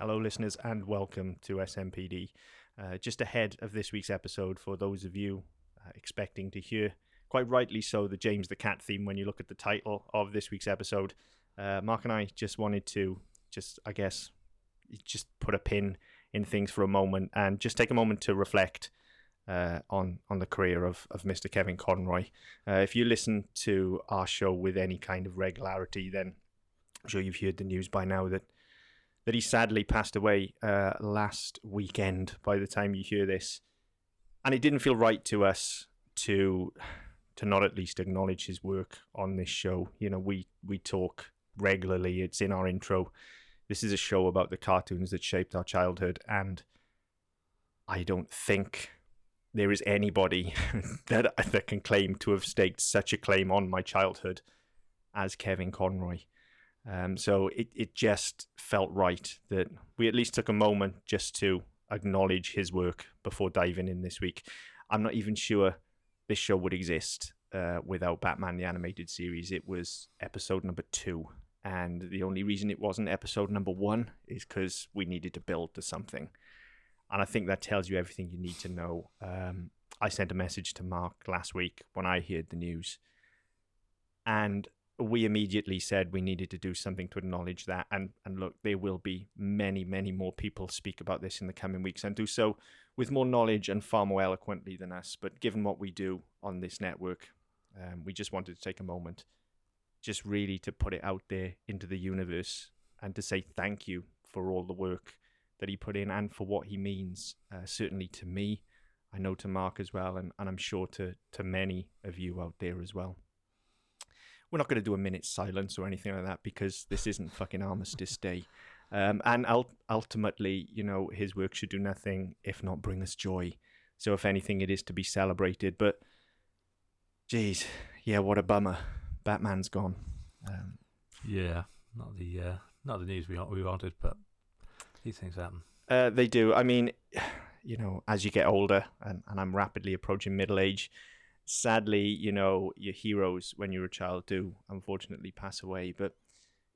Hello, listeners, and welcome to SMPD. Uh, just ahead of this week's episode, for those of you uh, expecting to hear, quite rightly so, the James the Cat theme when you look at the title of this week's episode, uh, Mark and I just wanted to just, I guess, just put a pin in things for a moment and just take a moment to reflect uh, on on the career of, of Mr. Kevin Conroy. Uh, if you listen to our show with any kind of regularity, then I'm sure you've heard the news by now that that he sadly passed away uh, last weekend. By the time you hear this, and it didn't feel right to us to to not at least acknowledge his work on this show. You know, we we talk regularly. It's in our intro. This is a show about the cartoons that shaped our childhood, and I don't think there is anybody that that can claim to have staked such a claim on my childhood as Kevin Conroy. Um, so it, it just felt right that we at least took a moment just to acknowledge his work before diving in this week. I'm not even sure this show would exist uh, without Batman the Animated Series. It was episode number two. And the only reason it wasn't episode number one is because we needed to build to something. And I think that tells you everything you need to know. Um, I sent a message to Mark last week when I heard the news. And we immediately said we needed to do something to acknowledge that. And and look, there will be many, many more people speak about this in the coming weeks and do so with more knowledge and far more eloquently than us. But given what we do on this network, um, we just wanted to take a moment, just really to put it out there into the universe and to say thank you for all the work that he put in and for what he means, uh, certainly to me. I know to Mark as well, and, and I'm sure to, to many of you out there as well we're not going to do a minute's silence or anything like that because this isn't fucking Armistice Day. Um, and ul- ultimately, you know, his work should do nothing if not bring us joy. So, if anything, it is to be celebrated. But, geez, yeah, what a bummer. Batman's gone. Um, yeah, not the uh, not the news we we wanted, but these things happen. Uh, they do. I mean, you know, as you get older, and, and I'm rapidly approaching middle age, sadly, you know, your heroes when you're a child do unfortunately pass away. But,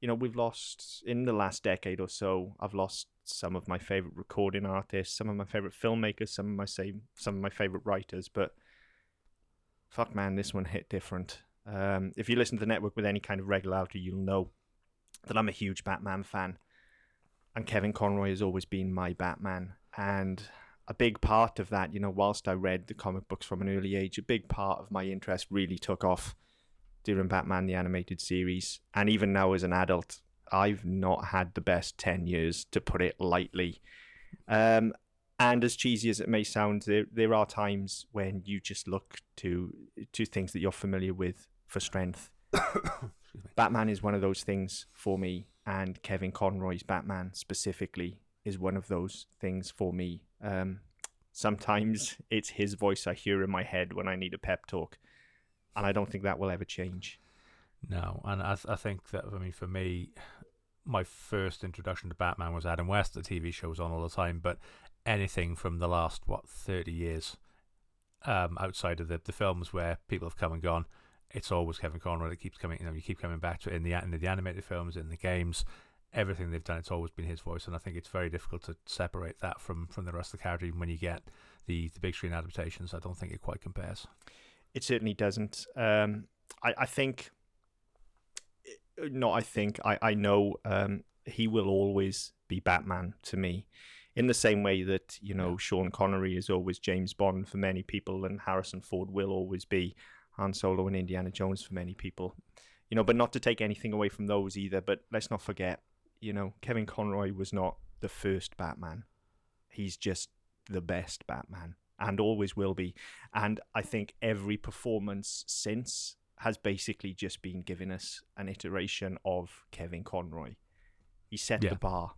you know, we've lost in the last decade or so, I've lost some of my favorite recording artists, some of my favorite filmmakers, some of my same some of my favorite writers, but fuck man, this one hit different. Um, if you listen to the network with any kind of regularity, you'll know that I'm a huge Batman fan. And Kevin Conroy has always been my Batman. And a big part of that, you know, whilst I read the comic books from an early age, a big part of my interest really took off during Batman the Animated Series. And even now as an adult, I've not had the best 10 years, to put it lightly. Um, and as cheesy as it may sound, there, there are times when you just look to to things that you're familiar with for strength. Batman is one of those things for me, and Kevin Conroy's Batman specifically is one of those things for me. Um, sometimes it's his voice I hear in my head when I need a pep talk, and I don't think that will ever change. No, and I, th- I think that I mean for me, my first introduction to Batman was Adam West. The TV show was on all the time, but anything from the last what thirty years, um, outside of the the films where people have come and gone, it's always Kevin Conroy that keeps coming. You know, you keep coming back to it in the in the animated films, in the games everything they've done, it's always been his voice, and I think it's very difficult to separate that from from the rest of the character. Even when you get the the big screen adaptations, I don't think it quite compares. It certainly doesn't. Um, I, I think, no, I think I I know um, he will always be Batman to me. In the same way that you know Sean Connery is always James Bond for many people, and Harrison Ford will always be Han Solo and Indiana Jones for many people you know, but not to take anything away from those either. But let's not forget, you know, Kevin Conroy was not the first Batman. He's just the best Batman and always will be. And I think every performance since has basically just been giving us an iteration of Kevin Conroy. He set yeah. the bar.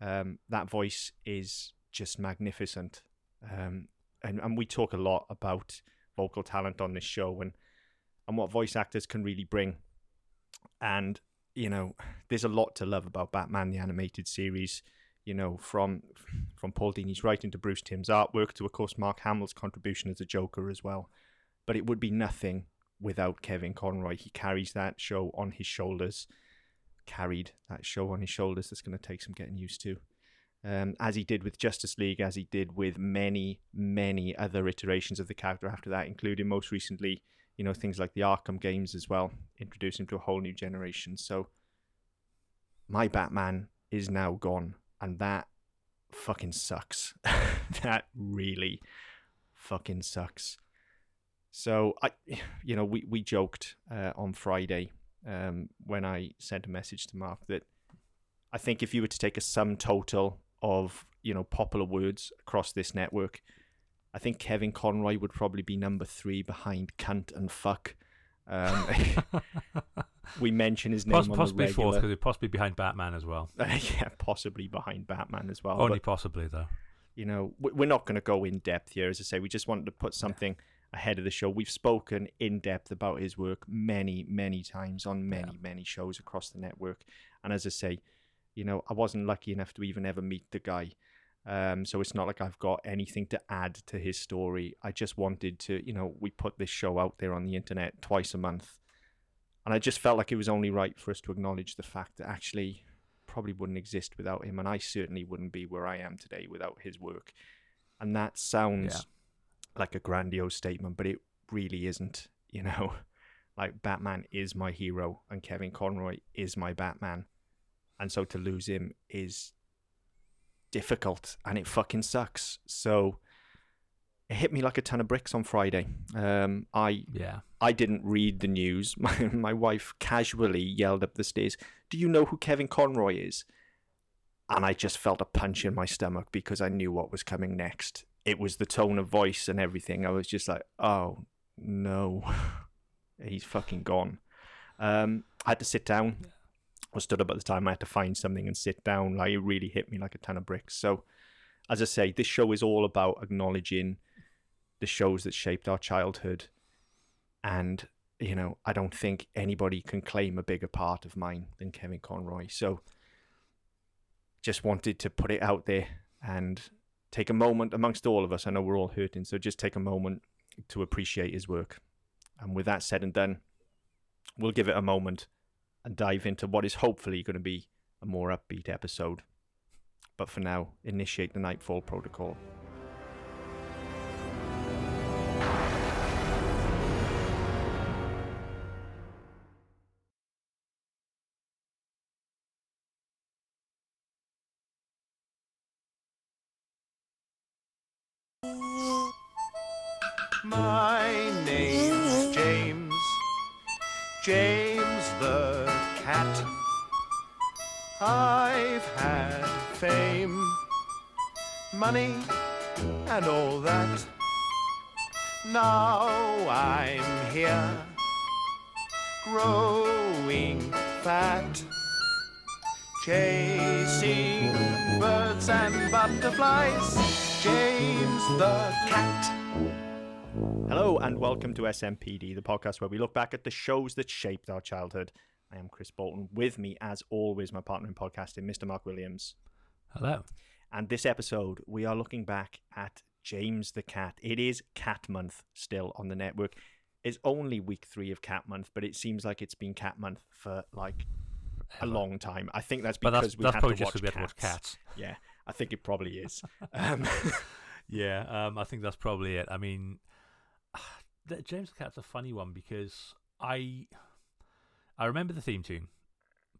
Um, that voice is just magnificent. Um, and, and we talk a lot about vocal talent on this show and, and what voice actors can really bring. And you know, there's a lot to love about Batman the animated series. You know, from from Paul Dini's writing to Bruce Timm's artwork to, of course, Mark Hamill's contribution as a Joker as well. But it would be nothing without Kevin Conroy. He carries that show on his shoulders. Carried that show on his shoulders. That's going to take some getting used to. um, as he did with Justice League, as he did with many, many other iterations of the character after that, including most recently, you know, things like the Arkham games as well, introduced him to a whole new generation. So my Batman is now gone, and that fucking sucks. that really fucking sucks. So I, you know, we we joked uh, on Friday um, when I sent a message to Mark that I think if you were to take a sum total of you know popular words across this network, I think Kevin Conroy would probably be number three behind cunt and fuck. Um, we mention his name Poss- on possibly the fourth because possibly behind Batman as well. yeah, possibly behind Batman as well. Only but, possibly though. you know, we- we're not going to go in depth here. As I say, we just wanted to put something ahead of the show. We've spoken in depth about his work many, many times on many, many shows across the network. And as I say, you know, I wasn't lucky enough to even ever meet the guy. Um, so it's not like I've got anything to add to his story. I just wanted to, you know, we put this show out there on the internet twice a month. And I just felt like it was only right for us to acknowledge the fact that actually probably wouldn't exist without him. And I certainly wouldn't be where I am today without his work. And that sounds Yeah. like a grandiose statement, but it really isn't, you know. Like Batman is my hero and Kevin Conroy is my Batman. And so to lose him is difficult and it fucking sucks. So it hit me like a ton of bricks on Friday. Um, I Yeah. I didn't read the news. My, my wife casually yelled up the stairs, Do you know who Kevin Conroy is? And I just felt a punch in my stomach because I knew what was coming next. It was the tone of voice and everything. I was just like, Oh, no. He's fucking gone. Um, I had to sit down. I stood up at the time. I had to find something and sit down. Like, it really hit me like a ton of bricks. So, as I say, this show is all about acknowledging the shows that shaped our childhood and you know i don't think anybody can claim a bigger part of mine than kevin conroy so just wanted to put it out there and take a moment amongst all of us i know we're all hurting so just take a moment to appreciate his work and with that said and done we'll give it a moment and dive into what is hopefully going to be a more upbeat episode. But for now initiate the nightfall protocol. My name's James, James the cat. I've had fame, money, and all that. Now I'm here, growing fat, chasing birds and butterflies. James the cat. Hello and welcome to SMPD, the podcast where we look back at the shows that shaped our childhood. I am Chris Bolton. With me, as always, my partner in podcasting, Mr. Mark Williams. Hello. And this episode, we are looking back at James the Cat. It is Cat Month still on the network. It's only week three of Cat Month, but it seems like it's been Cat Month for like a long time. I think that's because that's we that's had probably to watch because we had to watch cats. cats. Yeah, I think it probably is. Um, Yeah, um, I think that's probably it. I mean, James the Cat's a funny one because I I remember the theme tune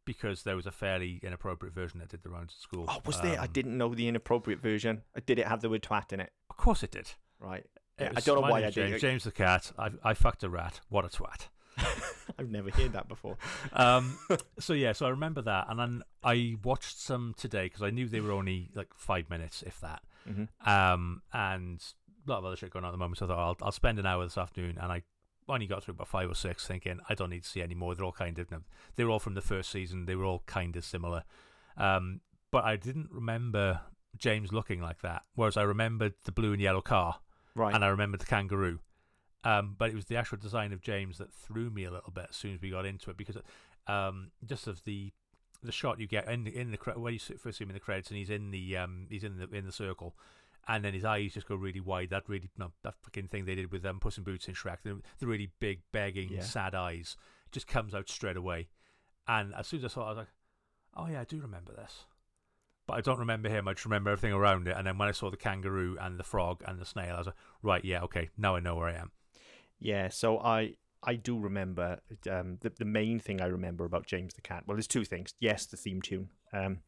because there was a fairly inappropriate version that did the rounds at school. oh, was there? I Um, didn't know the inappropriate version. Did it have the word twat in it? Of course it did. Right. It I don't know why I did James. James the cat. I I fucked a rat. What a twat. I've never heard that before. um, so yeah, so I remember that, and then I watched some today because I knew they were only like five minutes, if that. hmm Um, and a lot of other shit going on at the moment. So I thought I'll, I'll spend an hour this afternoon, and I only got through about five or six, thinking I don't need to see any more. They're all kind of, they were all from the first season. They were all kind of similar. Um, but I didn't remember James looking like that. Whereas I remembered the blue and yellow car, Right. and I remembered the kangaroo. Um, but it was the actual design of James that threw me a little bit as soon as we got into it because um, just of the the shot you get in the, in the when you first see him in the credits and he's in the um, he's in the in the circle and then his eyes just go really wide that really no, that fucking thing they did with um, Puss in Boots in Shrek the, the really big begging Yeah. sad eyes just comes out straight away and as soon as I saw it I was like oh yeah I do remember this but I don't remember him. I just remember everything around it. And then when I saw the kangaroo and the frog and the snail, I was like, right, yeah, okay, now I know where I am. Yeah, so I I do remember um, the the main thing I remember about James the Cat. Well, there's two things. Yes, the theme tune. Um,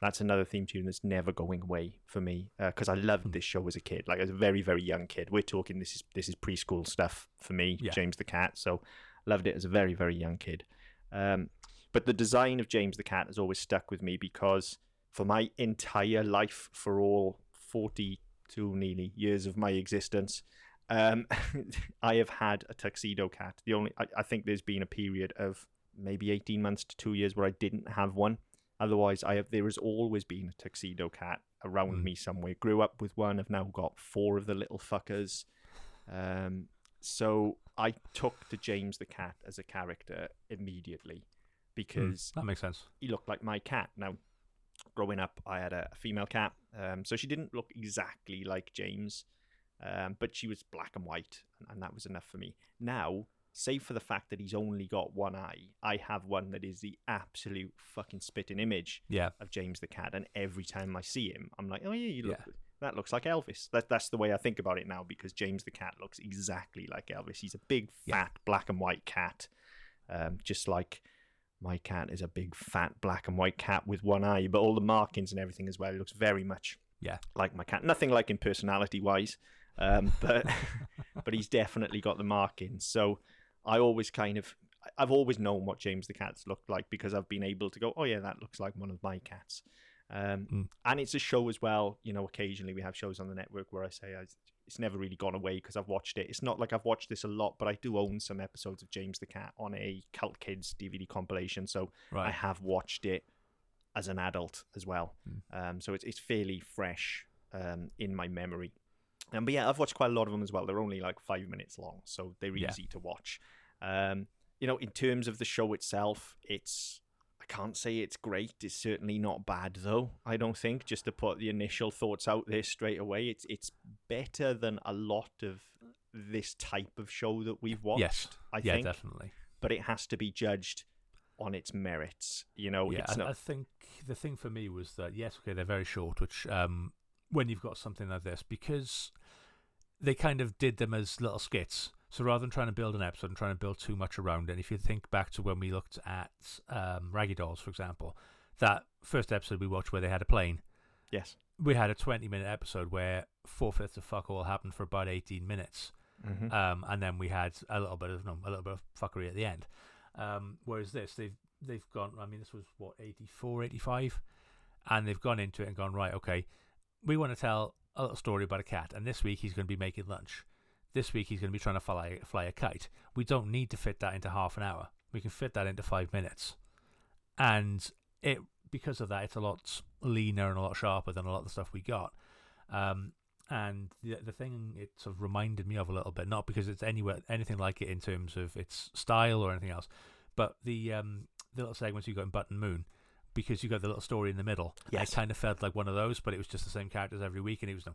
that's another theme tune that's never going away for me because I loved this show as a kid. Like as a very very young kid. We're talking this is this is preschool stuff for me. Yeah. James the Cat. So loved it as a very very young kid. Um, but the design of James the Cat has always stuck with me because for my entire life, for all forty-two nearly years of my existence, um, I have had a tuxedo cat. The only I, I think there's been a period of maybe eighteen months to two years where I didn't have one. Otherwise, I have there has always been a tuxedo cat around Mm. me somewhere. Grew up with one. I've now got four of the little fuckers. Um, so I took to James the cat as a character immediately Hmm, because that makes sense. he looked like my cat. Now, growing up, I had a, a female cat, um, so she didn't look exactly like James, um, but she was black and white, and, and that was enough for me. Now, save for the fact that he's only got one eye, I have one that is the absolute fucking spitting image Yeah. of James the cat, and every time I see him, I'm like, oh yeah, you look. Yeah. That looks like Elvis. That, that's the way I think about it now because James the cat looks exactly like Elvis. He's a big, Yeah. fat, black and white cat, um, just like my cat is a big fat black and white cat with one eye, but all the markings and everything as well. It looks very much Yeah. like my cat. Nothing like in personality wise, um, but but he's definitely got the markings. So I always kind of I've always known what James the cat's looked like because I've been able to go, oh yeah, that looks like one of my cats. Um, Mm. And it's a show as well. You know, occasionally we have shows on the network where I say I, it's never really gone away because I've watched it. It's not like I've watched this a lot, but I do own some episodes of James the Cat on a Cult Kids DVD compilation. So I have watched it as an adult as well. Mm. Um, so it's it's fairly fresh um, in my memory. Um, but yeah, I've watched quite a lot of them as well. They're only like five minutes long, so they're Yeah. easy to watch. Um, you know, in terms of the show itself, it's I can't say it's great. It's certainly not bad though. I don't think. Just to put the initial thoughts out there straight away, it's it's better than a lot of this type of show that we've watched. yes. I yeah, think definitely. but it has to be judged on its merits. You know, yeah, it's I, not. I think the thing for me was that yes, okay, they're very short, which um, when you've got something like this, because they kind of did them as little skits. So rather than trying to build an episode and trying to build too much around it, and if you think back to when we looked at um, Raggy Dolls, for example, that first episode we watched where they had a plane, yes. we had a 20 minute episode where four fifths of fuck all happened for about 18 minutes. Mm-hmm. Um, and then we had a little bit of no, a little bit of fuckery at the end. Um, whereas this, they've they've gone. I mean, this was what 84, 85, and they've gone into it and gone right. Okay, we want to tell a little story about a cat, and this week he's going to be making lunch. This week he's going to be trying to fly fly a kite. We don't need to fit that into half an hour. We can fit that into five minutes, and it because of that, it's a lot leaner and a lot sharper than a lot of the stuff we got. Um, and the the thing it sort of reminded me of a little bit, not because it's anywhere anything like it in terms of its style or anything else, but the um the little segments you got in Button Moon, because you got the little story in the middle. Yes. it kind of felt like one of those, but it was just the same characters every week, and it was no.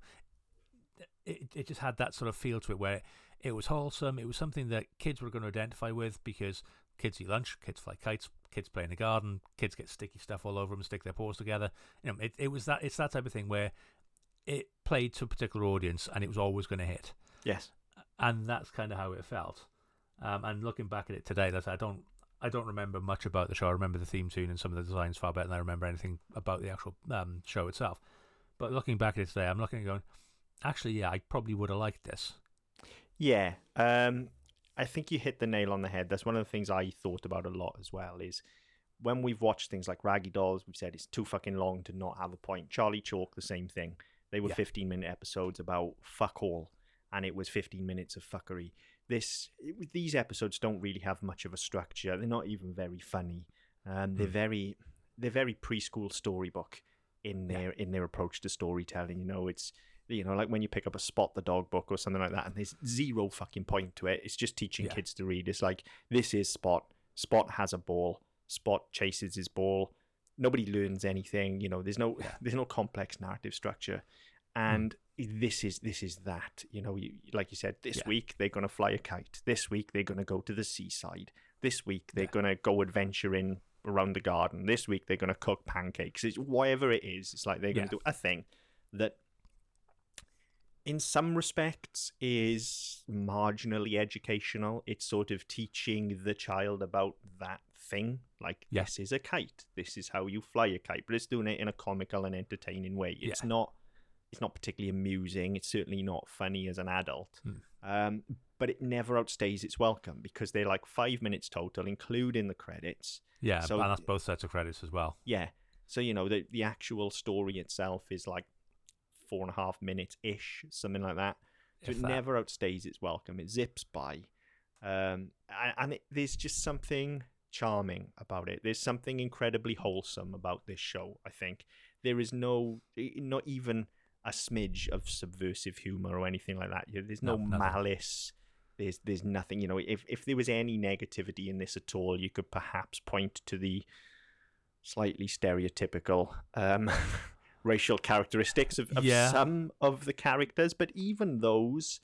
It it just had that sort of feel to it where it was wholesome. It was something that kids were going to identify with because kids eat lunch, kids fly kites, kids play in the garden, kids get sticky stuff all over them, stick their paws together. You know, it, it was that it's that type of thing where it played to a particular audience and it was always going to hit, Yes. and that's kind of how it felt. Um, and looking back at it today, that I don't I don't remember much about the show. I remember the theme tune and some of the designs far better than I remember anything about the actual um, show itself. But looking back at it today, I'm looking and going, actually, yeah, I probably would have liked this. Yeah. Um, I think you hit the nail on the head. That's one of the things I thought about a lot as well. Is when we've watched things like Raggy Dolls, we've said it's too fucking long to not have a point. Charlie Chalk, the same thing. They were Yeah. 15 minute episodes about fuck all, and it was 15 minutes of fuckery. This it, these episodes don't really have much of a structure. They're not even very funny. Um, they're Hmm. very they're very preschool storybook in Yeah. their in their approach to storytelling. You know, it's you know like when you pick up a Spot the Dog book or something like that, and there's zero fucking point to it. It's just teaching Yeah. kids to read. It's like this is Spot. Spot has a ball. Spot chases his ball. Nobody learns anything. You know, there's no Yeah. there's no complex narrative structure, hmm. and this is this is that. You know, you, like you said, this Yeah. week they're gonna fly a kite. This week they're gonna go to the seaside. This week they're gonna go adventuring around the garden. This week they're going to cook pancakes. It's whatever it is. It's like they're to do a thing that, in some respects, is marginally educational. It's sort of teaching the child about that thing. Like Yeah. this is a kite. This is how you fly a kite. But it's doing it in a comical and entertaining way. It's Yeah. not. It's not particularly amusing. It's certainly not funny as an adult. Hmm. Um, but it never outstays its welcome because they're like five minutes total, including the credits. Yeah, So- and that's both sets of credits as well. Yeah. So, you know, the, the actual story itself is like four and a half minutes ish, something like that. So If it that. never outstays its welcome. It zips by. Um, and it, there's just something charming about it. There's something incredibly wholesome about this show, I think. There is no, not even a smidge of subversive humor or anything like that. There's no, No, malice. There's there's nothing. You know, if if there was any negativity in this at all, you could perhaps point to the slightly stereotypical um, racial characteristics of, of Yeah. some of the characters, but even those,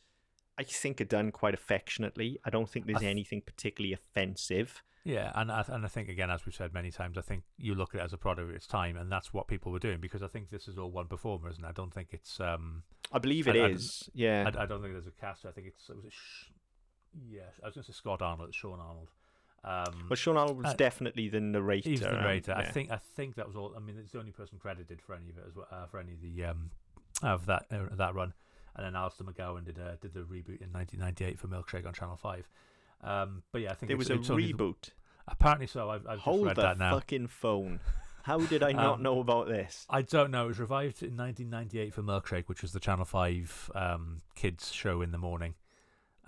I think, are done quite affectionately. I don't think there's th- anything particularly offensive. Yeah, and I, and I think again, as we've said many times, I think you look at it as a product of its time, and that's what people were doing because I think this is all one performer, isn't it? I don't think it's. Um, I believe I- it I is. don't- yeah. I, I don't think there's a cast. I think it's was it. Sh- yeah, I was going to say Scott Arnold. Sean Arnold. Um, Well, Sean Arnold was uh, definitely the narrator. He's the um, narrator. I think. I think that was all. I mean, it's the only person credited for any of it as well. Uh, for any of the um, of that uh, that run, and then Alistair McGowan did uh, did the reboot in 1998 for Milkshake on Channel Five. Um, but yeah, I think there was a reboot. apparently so. I've, I've just Hold read the that now. fucking phone. How did I not Um, know about this? I don't know. It was revived in 1998 for Milkshake, which was the Channel 5 um, kids show in the morning.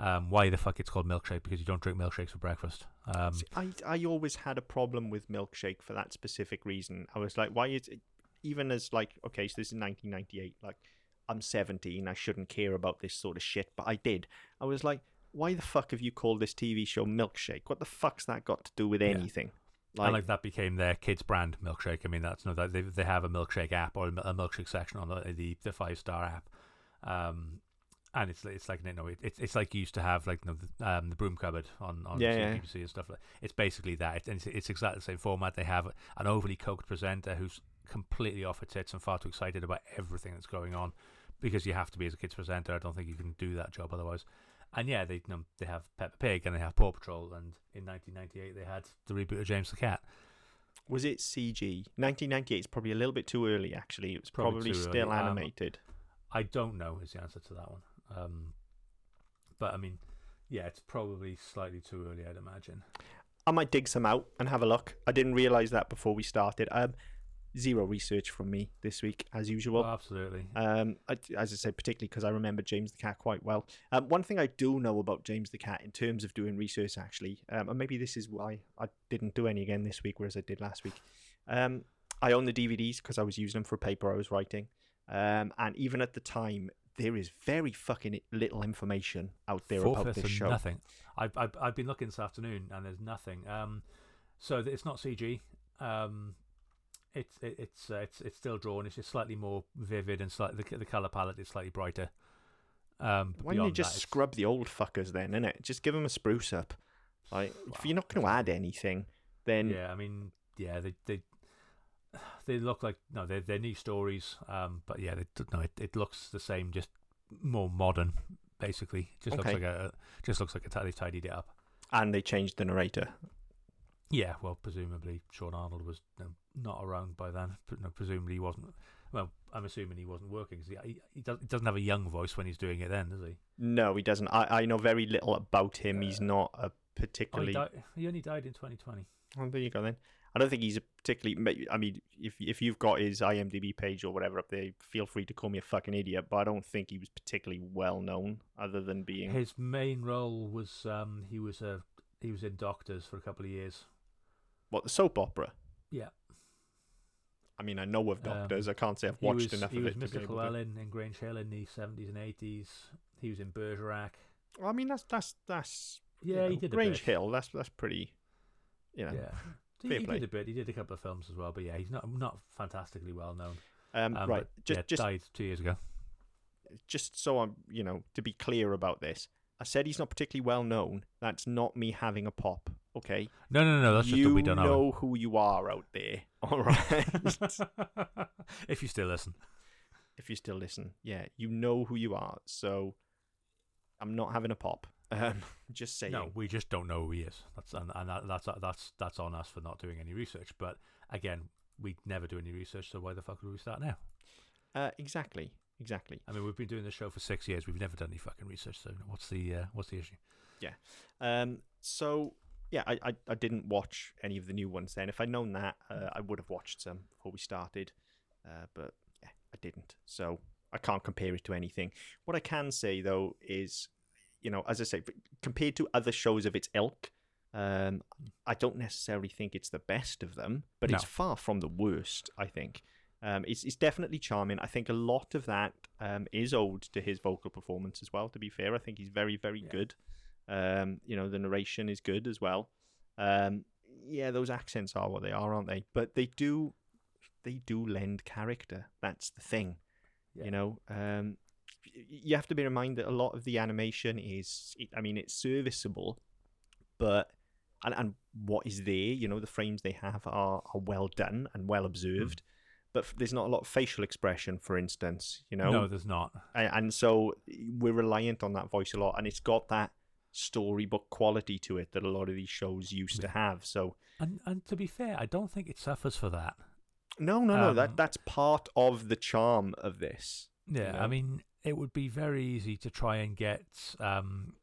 Um, why the fuck it's called Milkshake? Because you don't drink milkshakes for breakfast. Um, See, I I always had a problem with milkshake for that specific reason. I was like, why is it even as like okay, so this is 1998. Like I'm 17, I shouldn't care about this sort of shit, but I did. I was like, why the fuck have you called this TV show Milkshake? What the fuck's that got to do with Yeah. anything? and like that became their kids' brand, Milkshake. I mean, that's no, that they they have a milkshake app or a a milkshake section on the the, the five star app. Um, and it's it's like you know it, it's it's like you used to have like you know, the, um, the broom cupboard on on Yeah, yeah. CBBC and stuff like. It's basically that. It's, it's it's exactly the same format. They have an overly coked presenter who's completely off her tits and far too excited about everything that's going on, because you have to be as a kids presenter. I don't think you can do that job otherwise. And yeah, they you know, they have Peppa Pig and they have Paw Patrol, and in 1998 they had the reboot of James the Cat. was it CG? 1998 is probably a little bit too early. Actually, it was Probably probably, too early. still Um, animated. I don't know is the answer to that one. Um, but I mean, yeah, it's probably slightly too early, I'd imagine. I might dig some out and have a look. I didn't realize that before we started. Um, zero research from me this week, as usual. Well, absolutely. Um, I, as I said, particularly because I remember James the Cat quite well. Um, one thing I do know about James the Cat in terms of doing research, actually, um, and maybe this is why I didn't do any again this week, whereas I did last week. Um, I own the DVDs because I was using them for a paper I was writing. Um, and even at the time, there is very fucking little information out there Four about this show. nothing. I've, I've I've been looking this afternoon and there's nothing. Um, so it's not CG. Um, it's it, it's uh, it's it's still drawn. It's just slightly more vivid and slightly the, the color palette is slightly brighter. Um, Why don't you just that, scrub the old fuckers then, innit? Just give them a spruce up. Like, if you're not going to add anything, then Yeah, I mean, yeah, they they they look like no, they're they're new stories. Um, but yeah, they, no, it, it looks the same, just more modern. Basically, just looks like a just looks like a t- they've tidied it up. and they changed the narrator. Yeah, well, presumably Sean Arnold was you know, not around by then. No, presumably he wasn't. Well, I'm assuming he wasn't working because he, he, he, does, he doesn't have a young voice when he's doing it. Then does he? No, he doesn't. I, I know very little about him. He's Uh, not a Oh, he, particularly. di- he only died in 2020. Oh, there you go then. I don't think he's a particularly. I mean, if if you've got his IMDb page or whatever up there, feel free to call me a fucking idiot. But I don't think he was particularly well known, other than being. His main role was um, he was a he was in Doctors for a couple of years. What the soap opera? Yeah. I mean, I know of Um, Doctors. I can't say I've watched was, enough of was it. to Mr. be able to- in Grange Hill in the 70s and 80s. He was in Bergerac. Well, I mean, that's that's that's. you Yeah, he know, did a Grange. Hill. That's that's pretty. You know. Yeah. He, fair he play. did a bit. He did a couple of films as well, but yeah, he's not not fantastically well known. Um, Um, right. Just yeah, just died two years ago. just so I'm, you know, to be clear about this, I said he's not particularly well known. That's not me having a pop Okay, No, no, no. That's just you that we don't know. know who you are out there. All right. if you still listen. if you still listen, yeah, you know who you are. So I'm not having a pop. Um, just saying. No, we just don't know who he is. That's and, and that, that's that's that's on us for not doing any research. But again, we never do any research, so why the fuck would we start now? Uh, exactly. Exactly. I mean, we've been doing this show for six years. We've never done any fucking research. So what's the uh, what's the issue? Yeah. Um, so yeah, I, I I didn't watch any of the new ones. Then, if I'd known that, uh, I would have watched some before we started. Uh, but yeah, I didn't. So I can't compare it to anything. What I can say though is, you know, as I say, compared to other shows of its ilk. Um, I don't necessarily think it's the best of them, but it's far from the worst. I think um, it's it's definitely charming. I think a lot of that um, is owed to his vocal performance as well. To be fair, I think he's very very Yeah. good. Um, you know, the narration is good as well. Um, yeah, those accents are what they are, aren't they? But they do, they do lend character. That's the thing. Yeah. You know, um, you have to be reminded that a lot of the animation is, it, I mean, it's serviceable, but and, and what is there, you know, the frames they have are, are well done and well observed. But f- there's not a lot of facial expression, for instance, you know No, there's not. and, and so we're reliant on that voice a lot and it's got that storybook quality to it that a lot of these shows used to have so And and to be fair, I don't think it suffers for that. no no no Um, that that's part of the charm of this Yeah, know? I mean, it would be very easy to try and get um,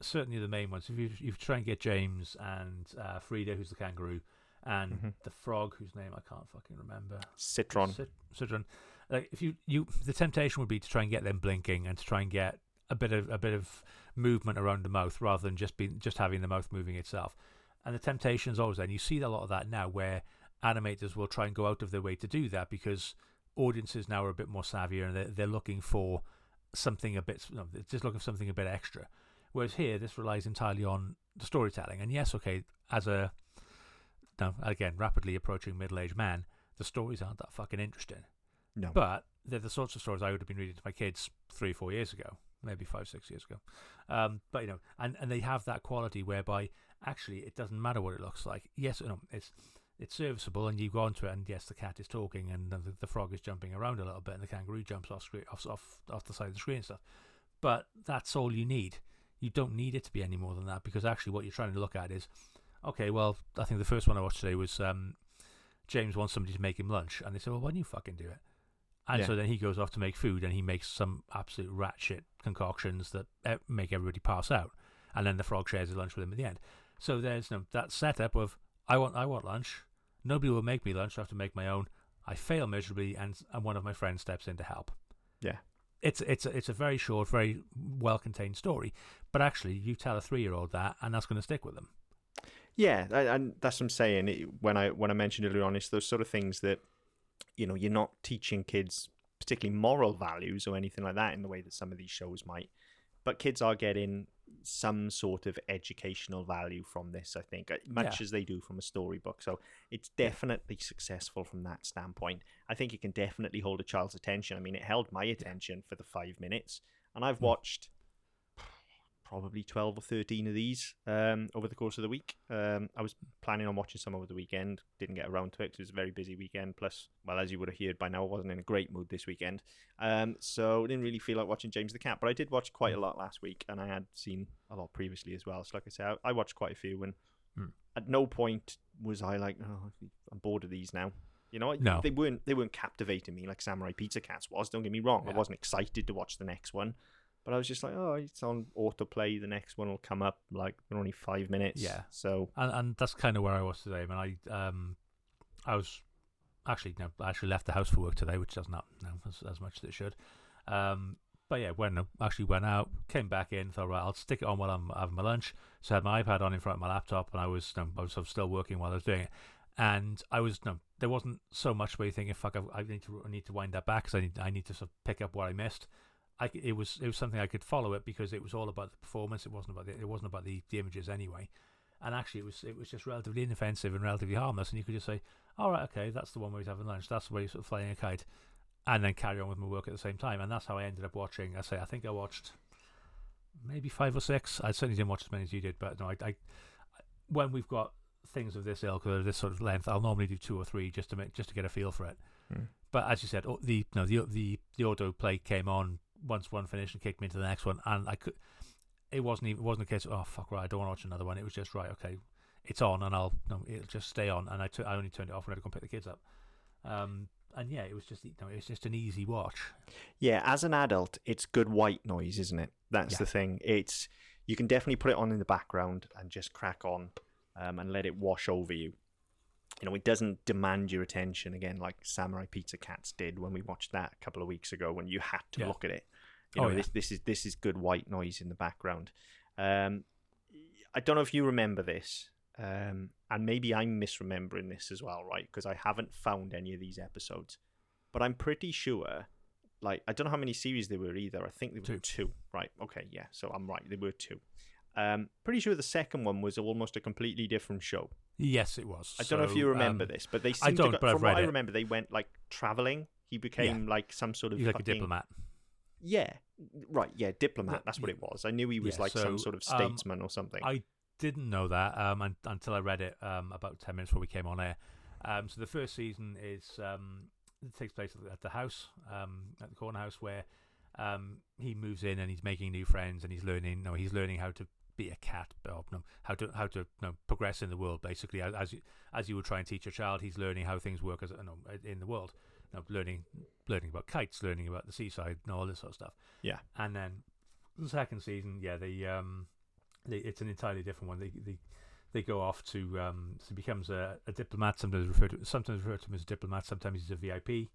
certainly the main ones. If you you try and get James and uh, Frida, who's the kangaroo, and Mhm. the frog, whose name I can't fucking remember, citron Cit- Citron. Like if you you the temptation would be to try and get them blinking and to try and get a bit of a bit of movement around the mouth rather than just being just having the mouth moving itself. And the temptation is always there. And you see a lot of that now where animators will try and go out of their way to do that because audiences now are a bit more savvier and they're, they're looking for something a bit no, they're just looking for something a bit extra. Whereas here this relies entirely on the storytelling. And yes, okay, as a now again, rapidly approaching middle aged man, the stories aren't that fucking interesting. no But they're the sorts of stories I would have been reading to my kids three, four years ago, maybe five, six years ago. Um, but you know, and, and they have that quality whereby actually it doesn't matter what it looks like. Yes, no, it's it's serviceable, and you go onto it, and yes, the cat is talking, and the, the frog is jumping around a little bit, and the kangaroo jumps off screen, off, off off the side of the screen and stuff. But that's all you need. You don't need it to be any more than that because actually, what you're trying to look at is, okay, well, I think the first one I watched today was um, James wants somebody to make him lunch, and they said, well, why don't you fucking do it? And Yeah. so then he goes off to make food, and he makes some absolute ratchet concoctions that eh, make everybody pass out. And then the frog shares his lunch with him at the end. So there's no, that setup of I want I want lunch. Nobody will make me lunch. I have to make my own. I fail miserably, and and one of my friends steps in to help. Yeah. It's it's a, it's a very short, very well contained story, but actually you tell a three year old that, and that's going to stick with them. yeah and- that's what i'm saying it, when i when i mentioned earlier on it's those sort of things that you know you're not teaching kids particularly moral values or anything like that in the way that some of these shows might but kids are getting some sort of educational value from this i think uh, much Yeah. as they do from a storybook. So it's definitely successful from that standpoint. I think it can definitely hold a child's attention. I mean it held my attention for the five minutes and i've Hmm. watched probably 12 or 13 of these um, over the course of the week. Um, I was planning on watching some over the weekend, didn't get around to it 'cause it was a very busy weekend. Plus, well, as you would have heard by now, I wasn't in a great mood this weekend. Um, so I didn't really feel like watching James the Cat, but I did watch quite a lot last week and I had seen a lot previously as well. So, like I said, I, I watched quite a few and Hmm. at no point was I like, oh, I'm bored of these now. You know, No. they weren't they weren't captivating me like Samurai Pizza Cats was. Don't get me wrong, I wasn't excited to watch the next one. But I was just like, oh, it's on autoplay. The next one will come up like in only five minutes. Yeah. So and and that's kind of where I was today. I mean, I um, I was actually no, I actually left the house for work today, which doesn't happen as, as much as it should. Um, but yeah, went actually went out, came back in, thought right, I'll stick it on while I'm having my lunch. So I had my iPad on in front of my laptop, and I was um, I was still working while I was doing it. And I was no, there wasn't so much where you thinking, fuck, I, I need to I need to wind that back because I need I need to sort of pick up what I missed. I, it was it was something I could follow it because it was all about the performance. It wasn't about the, it wasn't about the, the images anyway. And actually, it was it was just relatively inoffensive and relatively harmless. And you could just say, "All right, okay, that's the one where he's having lunch. That's the way he's sort of flying a kite," and then carry on with my work at the same time. And that's how I ended up watching. I say I think I watched maybe five or six. I certainly didn't watch as many as you did, but no, I I, when we've got things of this ilk or this sort of length, I'll normally do two or three just to make just to get a feel for it. Hmm. But as you said, oh, the no the the the auto play came on once one finished and kicked me into the next one, and I could. It wasn't even it wasn't a case of oh fuck right I don't want to watch another one. It was just right okay, it's on and I'll no it'll just stay on and I I only turned it off when I had to go pick the kids up. Um, and yeah, it was just you know, it was just an easy watch. Yeah, as an adult, it's good white noise, isn't it? That's Yeah. the thing. It's you can definitely put it on in the background and just crack on um, and let it wash over you. You know, it doesn't demand your attention again like Samurai Pizza Cats did when we watched that a couple of weeks ago when you had to Yeah. look at it. You Oh, know, yeah. this this is this is good white noise in the background. Um, I don't know if you remember this, um, and maybe I'm misremembering this as well, right? Because I haven't found any of these episodes, but I'm pretty sure. Like I don't know how many series there were either. I think there were Two. two. Right? Okay, yeah. So I'm right. There were two. Um, pretty sure the second one was almost a completely different show. Yes, it was. I don't know if you remember um, this, but they I don't, to go, but I've from what read I remember, they went like traveling. He became like some sort of He's like a diplomat. Yeah, right. Yeah, diplomat. That's what it was. I knew he was Yeah, like some sort of um, statesman or something. I didn't know that um, un- until I read it um, about 10 minutes before we came on air. Um, so the first season is um, it takes place at the, at the house, um, at the corner house, where um, he moves in and he's making new friends and he's learning. No, he's learning how to be a cat, or no, how to how to you know, progress in the world. Basically, as as you, as you would try and teach a child, he's learning how things work as you know, in the world. You know, learning learning about kites, learning about the seaside, and all this sort of stuff. Yeah. And then the second season, yeah, they um, they, it's an entirely different one. They they they go off to um, so he becomes a, a diplomat. Sometimes referred to sometimes referred to him as a diplomat. Sometimes he's a VIP.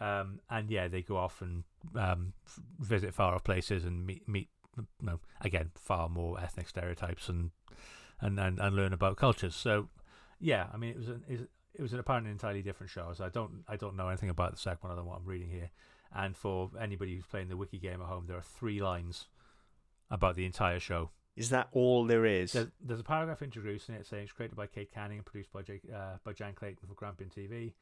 Um, and yeah, they go off and um, visit far off places and meet meet no again far more ethnic stereotypes and and and, and learn about cultures. So yeah, I mean it was an it was an apparently entirely different show. So I don't I don't know anything about the second one other than what I'm reading here. And for anybody who's playing the wiki game at home, there are three lines about the entire show. Is that all there is? There's, there's a paragraph introducing it saying it's created by Kate Canning and produced by Jake, uh, by Jan Clayton for Grampian TV.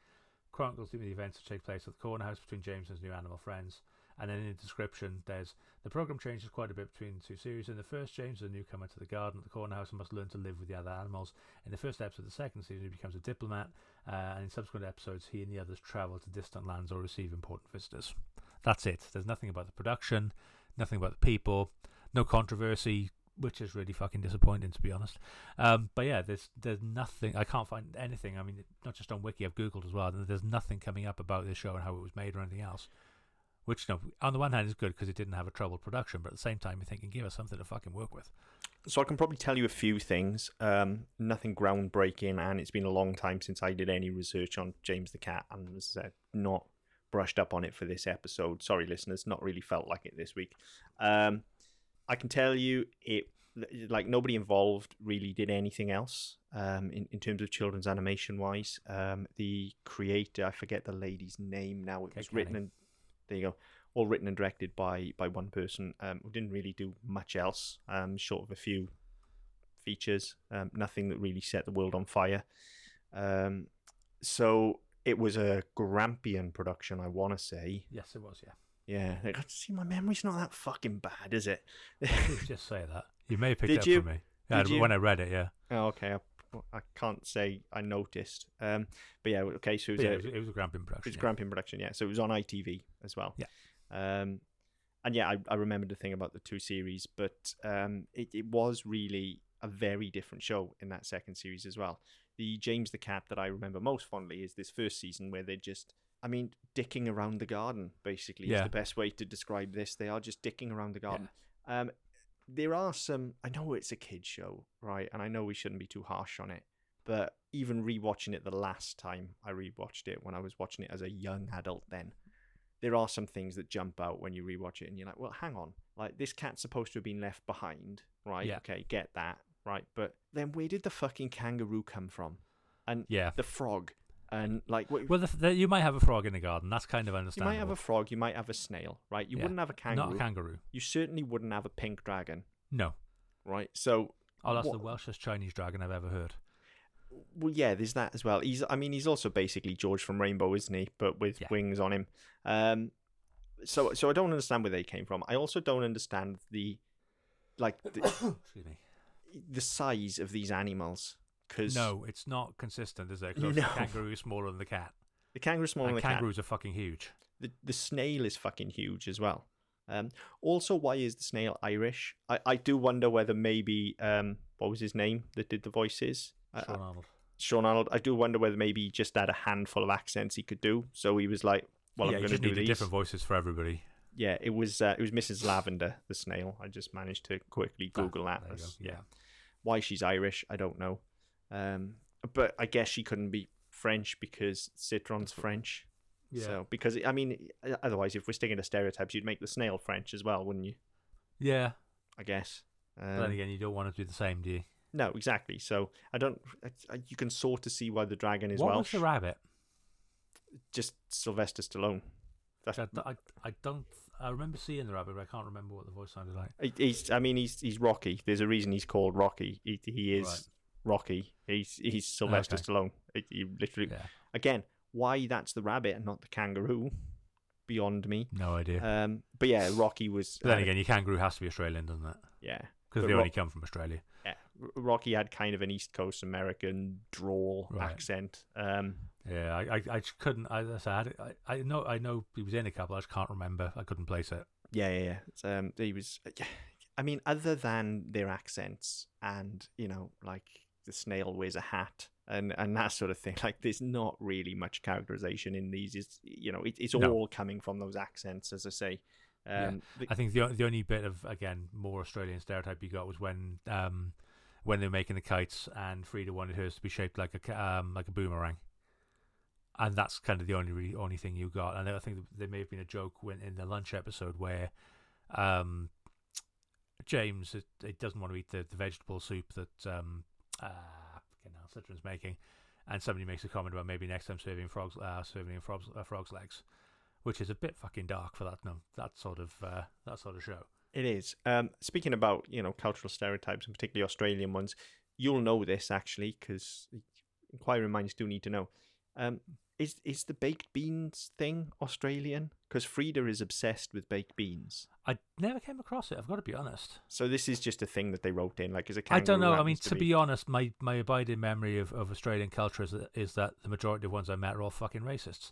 Chronicles the events that take place at the corner house between James and his new animal friends. And then in the description, there's the program changes quite a bit between the two series. In the first, James is a newcomer to the garden at the corner house and must learn to live with the other animals. In the first episode of the second season, he becomes a diplomat, uh, and in subsequent episodes, he and the others travel to distant lands or receive important visitors. That's it. There's nothing about the production, nothing about the people, no controversy, which is really fucking disappointing to be honest. Um, but yeah, there's there's nothing. I can't find anything. I mean, not just on Wiki, I've googled as well. There's nothing coming up about this show and how it was made or anything else. Which, know, on the one hand is good because it didn't have a troubled production, but at the same time, you're thinking, give us something to fucking work with. So I can probably tell you a few things. Um, nothing groundbreaking, and it's been a long time since I did any research on James the Cat, and as I said, not brushed up on it for this episode. Sorry, listeners, not really felt like it this week. Um, I can tell you it like nobody involved really did anything else um, in in terms of children's animation wise. Um, the creator, I forget the lady's name now. It Kate was written and there you go all written and directed by by one person um, who didn't really do much else, um, short of a few features. Um, nothing that really set the world on fire. Um, so it was a Grampian production, I want to say. Yes, it was, yeah. Yeah, like, see, my memory's not that fucking bad, is it? Just say that. You may have picked Did it up you? from me. Yeah, Did you? When I read it, yeah. oh, okay, I, I can't say I noticed. Um, but yeah, okay, so it was, yeah, a, it was, it was a Grampian production. It's yeah. Grampian production, yeah. So it was on ITV as well. Yeah. Um, and yeah, I, I remembered the thing about the two series, but um, it, it was really a very different show in that second series as well. The James the Cat that I remember most fondly is this first season where they're just, I mean, dicking around the garden, basically, is the best way to describe this. They are just dicking around the garden. Um, there are some, I know it's a kid's show, right? And I know we shouldn't be too harsh on it, but even rewatching it the last time I rewatched it when I was watching it as a young adult then there are some things that jump out when you rewatch it and you're like well hang on like this cat's supposed to have been left behind right Yeah. okay get that right but then where did the fucking kangaroo come from and Yeah. the frog and like what, Well, the, the, you might have a frog in the garden. That's kind of understandable. you might have a frog you might have a snail right you Yeah. wouldn't have a kangaroo Not a kangaroo. you certainly wouldn't have a pink dragon No. right so Oh, that's the What- Welshest Chinese dragon I've ever heard. well, yeah, there's that as well. He's, I mean, he's also basically George from Rainbow, isn't he? But with Yeah. wings on him. Um, so, so I don't understand where they came from. I also don't understand the, like, the, Excuse me. the size of these animals. Because No, it's not consistent, is it? Because No. the kangaroo is smaller than the cat. the kangaroo's smaller and than the cat. kangaroos are fucking huge. The the snail is fucking huge as well. Um, also, why is the snail Irish? I, I do wonder whether maybe um, what was his name that did the voices? Sean Arnold. Sean Arnold. I do wonder whether maybe he just had a handful of accents he could do, so he was like, "Well, yeah, I'm going to do these." different voices for everybody. Yeah, it was uh, it was Mrs. Lavender, the snail. I just managed to quickly Ah, Google that. That's- Yeah. Why she's Irish, I don't know. Um, but I guess she couldn't be French because Citron's French. Yeah. So because I mean, otherwise, if we're sticking to stereotypes, you'd make the snail French as well, wouldn't you? yeah. I guess. But then Um, again, you don't want to do the same, do you? no, exactly. So I don't. I, I- you can sort of see why the dragon is what Welsh. was the rabbit? Just Sylvester Stallone. That's, I, I, I don't. I remember seeing the rabbit, but I can't remember what the voice sounded like. he's. I mean, he's he's Rocky. There's a reason he's called Rocky. He, he is Right. Rocky. He's he's Sylvester Okay. Stallone. He, he literally Yeah. again. Why that's the rabbit and not the kangaroo? Beyond me. No idea. Um, but yeah, Rocky was. but then a- again, your kangaroo has to be Australian, doesn't it? yeah, Because they Ro- only come from Australia. yeah. R- Rocky had kind of an East Coast American drawl Right. accent. Um, Yeah, I, I, I just couldn't. I, I, said, I, I know, I know he was in a couple. I just can't remember. I couldn't place it. Yeah, yeah, yeah. Um, he was. I mean, other than their accents and you know, like the snail wears a hat and and that sort of thing. Like, there's not really much characterization in these. It's you know, it, it's No. all coming from those accents, as I say. Yeah. Um, the- I think the the only bit of again more Australian stereotype you got was when um when they were making the kites and Frida wanted hers to be shaped like a um like a boomerang, and that's kind of the only only thing you got. And I think there may have been a joke when in the lunch episode where um James it, it doesn't want to eat the, the vegetable soup that uh you know Citron's making, and somebody makes a comment about maybe next time serving frogs uh, serving frogs uh, frogs legs which is a bit fucking dark for that no that sort of uh, that sort of show. It is. Um, speaking about you know cultural stereotypes and particularly Australian ones, you'll know this actually because inquiring minds do need to know. Um, is is the baked beans thing Australian? Because Frida is obsessed with baked beans. I never came across it. I've got to be honest. So this is just a thing that they wrote in, like as a I don't know. I mean, to be honest, my, my abiding memory of, of Australian culture is, that- is that the majority of ones I met are all fucking racists.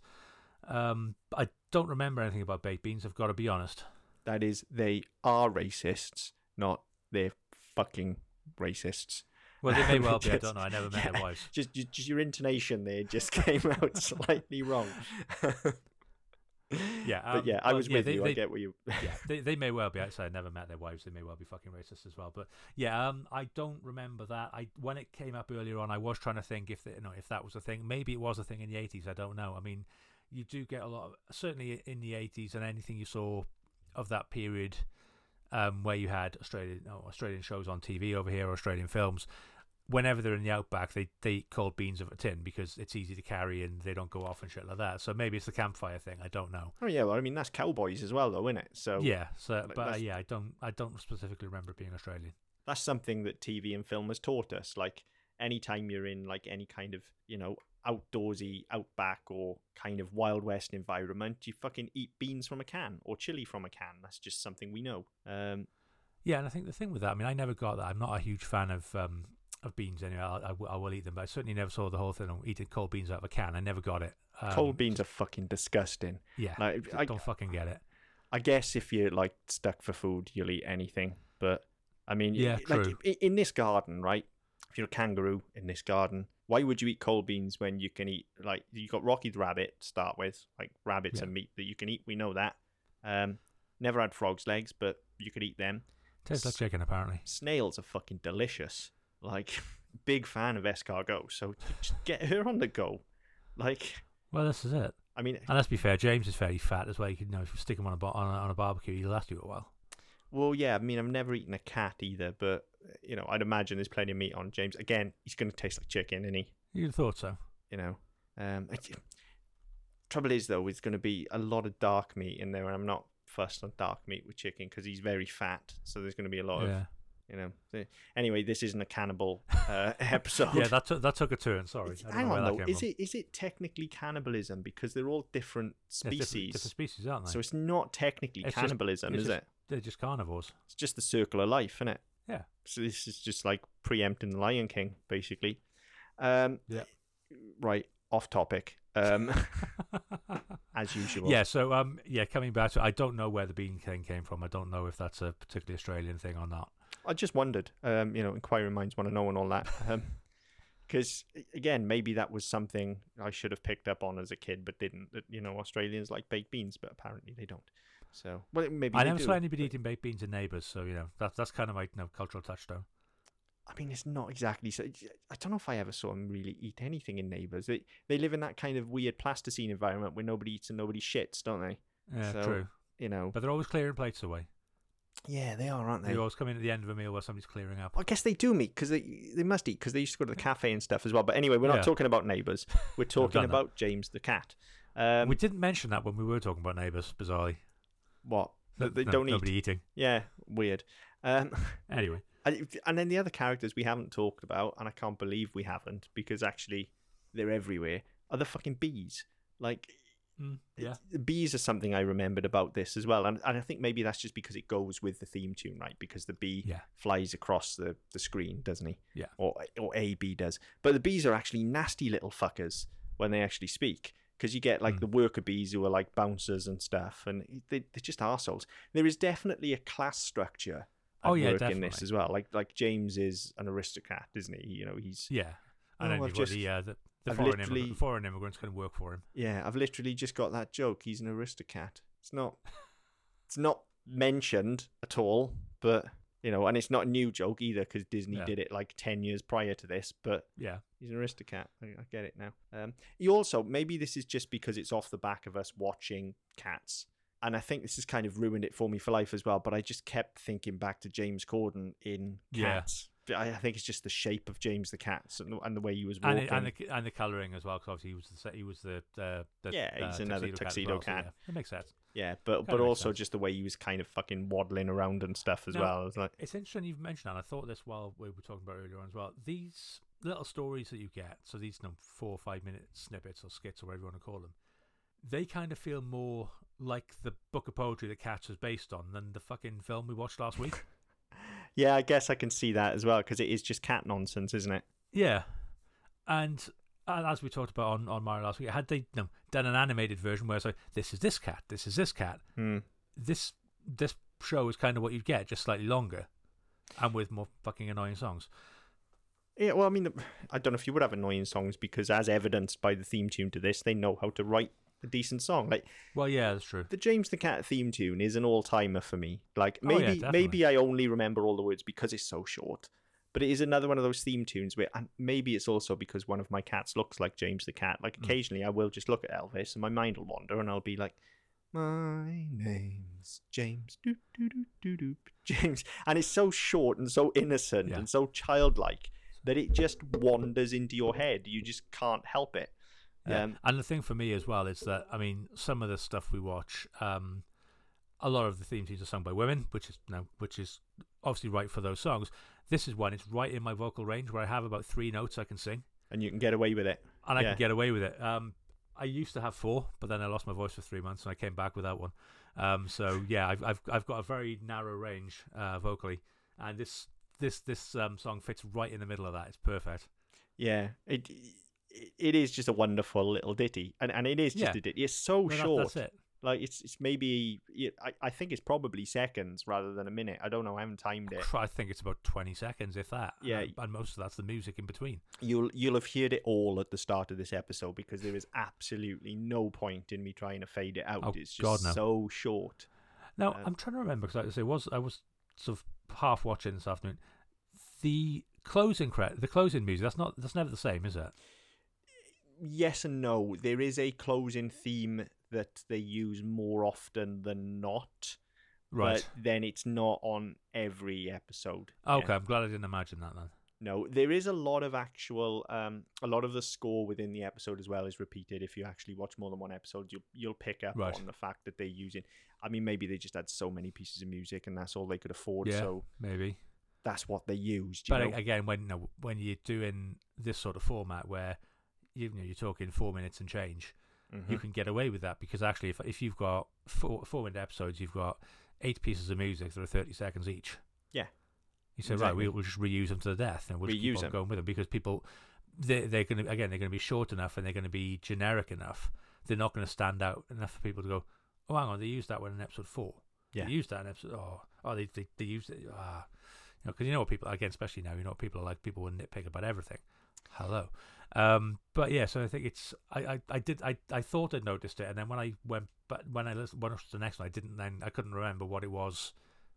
Um, I don't remember anything about baked beans. I've got to be honest. that is they are racists, not they're fucking racists. Well, they may well be. I don't know. I never met yeah. their wives. Just, just, your intonation there just came out slightly wrong. Yeah, but um, yeah, I well, was yeah, with they- you. I get what you. yeah, they, they may well be. I said I never met their wives. They may well be fucking racist as well. But yeah, um, I don't remember that. I when it came up earlier on, I was trying to think if you know if that was a thing. Maybe it was a thing in the eighties. I don't know. I mean, you do get a lot of certainly in the eighties and anything you saw of that period, um, where you had Australian Australian shows on TV over here, or Australian films. Whenever they're in the outback, they they eat cold beans of a tin because it's easy to carry and they don't go off and shit like that. So maybe it's the campfire thing. I don't know. Oh yeah, well, I mean that's cowboys as well, though, isn't it? So Yeah, so like, but uh, yeah, I don't I don't specifically remember it being Australian. that's something that TV and film has taught us. Like anytime you're in like any kind of you know outdoorsy outback or kind of wild west environment, you fucking eat beans from a can or chili from a can. That's just something we know. Um, Yeah, and I think the thing with that, I mean, I never got that. I'm not a huge fan of um of beans anyway. I, I, will- I will eat them, but I certainly never saw the whole thing of eating cold beans out of a can. I never got it. Um, cold beans are fucking disgusting. Yeah, Like I don't fucking get it. I guess if you're like stuck for food, you'll eat anything. But I mean, Yeah, like true. in this garden, right? If you're a kangaroo in this garden, why would you eat cold beans when you can eat like you got Rocky the rabbit to start with, like rabbits Yeah. and meat that you can eat. We know that. Um, never had frogs' legs, but you could eat them. Tastes like chicken, apparently. Snails are fucking delicious. Like, big fan of escargot. So just get her on the go. Like, Well, this is it. I mean, And let's be fair, James is fairly fat as well. You can, you know, if you stick him on a, bar- on a on a barbecue, he'll last you a while. Well, yeah, I mean, I've never eaten a cat either, but you know, I'd imagine there's plenty of meat on James. Again, he's going to taste like chicken, isn't he? You'd have thought so. You know. Um, I- trouble is though, it's going to be a lot of dark meat in there, and I'm not fussed on dark meat with chicken because he's very fat. So there's going to be a lot of, Yeah, you know. Anyway, this isn't a cannibal uh, episode. yeah. That took that took a turn. Sorry, hang on though, is from. it is it technically cannibalism because they're all different Yeah, different- species? different, species, aren't they? so it's not technically It's cannibalism, it's is just- it? They're just carnivores. It's just the circle of life, isn't it? Yeah. So this is just like preempting the Lion King, basically. Um, Yeah. Right. Off topic. Um, as usual. Yeah, so um, yeah, coming back to, I don't know where the Bean King came from. I don't know if that's a particularly Australian thing or not. I just wondered. Um, you know, inquiring minds want to know and all that. Um, because again, maybe that was something I should have picked up on as a kid, but didn't. That, You know, Australians like baked beans, but apparently they don't. So, well, maybe I never do, saw anybody but- eating baked beans in Neighbours, so you know that's that's kind of my you know, cultural touchstone. I mean, it's not exactly so. I don't know if I ever saw them really eat anything in Neighbours. They they live in that kind of weird plasticine environment where nobody eats and nobody shits, don't they? Yeah, So, true. You know. But they're always clearing plates away. Yeah, they are, aren't They they? always come in at the end of a meal where somebody's clearing up. I guess they do meet because they they must eat because they used to go to the cafe and stuff as well. But anyway, we're not Yeah. talking about Neighbours. We're talking done that. about James the cat. Um, we didn't mention that when we were talking about Neighbours, bizarrely. what? That they don't eat. nobody eating. Yeah, weird. Um, Anyway, and and then the other characters we haven't talked about, and I can't believe we haven't because actually they're everywhere. Are the fucking bees? Like, mm, yeah, the bees are something I remembered about this as well, and and I think maybe that's just because it goes with the theme tune, right? Because the bee Yeah. flies across the the screen, doesn't he? Yeah. Or or a bee does, but the bees are actually nasty little fuckers when they actually speak. Because you get like Mm. the worker bees who are like bouncers and stuff, and they, they're just assholes. There is definitely a class structure at Oh, yeah, work in this as well. Like like James is an aristocrat, isn't he? You know, he's yeah. And Oh, got just- the, uh, the, the, I've foreign literally- the foreign immigrants can work for him. yeah. I've literally just got that joke. He's an aristocrat. It's not. It's not mentioned at all, but you know, and it's not a new joke either because Disney Yeah. did it like ten years prior to this. But Yeah. he's an aristocrat. I, I get it now. Um, he also maybe this is just because it's off the back of us watching Cats. And I think this has kind of ruined it for me for life as well. But I just kept thinking back to James Corden in Yeah. Cats. I I think it's just the shape of James the Cats and the, and the way he was walking. And, it, and the and the colouring as well, because obviously he was the he was the uh, the Yeah, uh, he's another cat as tuxedo well, so cat. yeah, it makes sense. Yeah, but Kinda but also sense. just the way he was kind of fucking waddling around and stuff as Now- well. It's like, It's interesting you've mentioned that. I thought this while we were talking about earlier on as well. These little stories that you get, so these you know, four or five minute snippets or skits or whatever you want to call them, they kind of feel more like the book of poetry that Cats was based on than the fucking film we watched last week. yeah, I guess I can see that as well because it is just cat nonsense, isn't it? yeah, and. As we talked about on, on Mario last week, had they know, done an animated version where it's like, this is this cat, this is this cat, Hmm. this this show is kind of what you'd get, just slightly longer, and with more fucking annoying songs. Yeah, well, I mean, I don't know if you would have annoying songs because, as evidenced by the theme tune to this, they know how to write a decent song. Like Well, yeah, that's true. the James the Cat theme tune is an all timer for me. Like Oh, yeah, maybe maybe I only remember all the words because it's so short. But it is another one of those theme tunes where, and maybe it's also because one of my cats looks like James the Cat. Like Mm. occasionally, I will just look at Elvis and my mind will wander, and I'll be like, "My name's James, doo doo doo doo doo, James," and it's so short and so innocent Yeah. and so childlike that it just wanders into your head. You just can't help it. Yeah. Um, and the thing for me as well is that I mean, some of the stuff we watch, um, a lot of the theme tunes are sung by women, which is you know, which is obviously right for those songs. This is one; it's right in my vocal range where I have about three notes I can sing, and you can get away with it. and I Yeah. can get away with it. Um, I used to have four, but then I lost my voice for three months, and I came back without one. Um, so yeah, I've I've I've got a very narrow range uh, vocally, and this this this um, song fits right in the middle of that. It's perfect. Yeah, it it- is just a wonderful little ditty, and and it is just Yeah. a ditty. It's so No, that- short. that's it. Like it's it's maybe I I think it's probably seconds rather than a minute. I don't know. I haven't timed it. I think it's about twenty seconds, if that. Yeah. and, and most of that's the music in between. You'll you'll have heard it all at the start of this episode because there is absolutely no point in me trying to fade it out. Oh, it's just God, no. so short. Now Um, I'm trying to remember because like I say was I was sort of half watching this afternoon. The closing credit, the closing music. That's not that's never the same, is it? Yes and no. There is a closing theme that they use more often than not. Right. But then it's not on every episode. okay, Yeah. I'm glad I didn't imagine that then. No, there is a lot of actual, um, a lot of the score within the episode as well is repeated. If you actually watch more than one episode, you'll you'll pick up Right. on the fact that they're using. I mean, maybe they just had so many pieces of music and that's all they could afford, Yeah. so Maybe. that's what they used. You But know? again, when when you're doing this sort of format where you know you're talking four minutes and change, you Mhm. can get away with that because actually, if if you've got four four minute episodes, you've got eight pieces of music that are thirty seconds each. Yeah. You say, Exactly. right, we'll just reuse them to the death, and we'll just Reuse keep going with them because people, they, they're going to again, they're going to be short enough and they're going to be generic enough. They're not going to stand out enough for people to go, oh, hang on, they used that one in episode four. Yeah. They used that in episode. Oh, oh, they they, they used it. Ah, you know, because you know what people again, especially now, you know what people are like. People will nitpick about everything. Hello. Um, but yeah, so I think it's I, I, I did I, I thought I'd noticed it, and then when I went but when I listened, when I watched the next one, I didn't then I couldn't remember what it was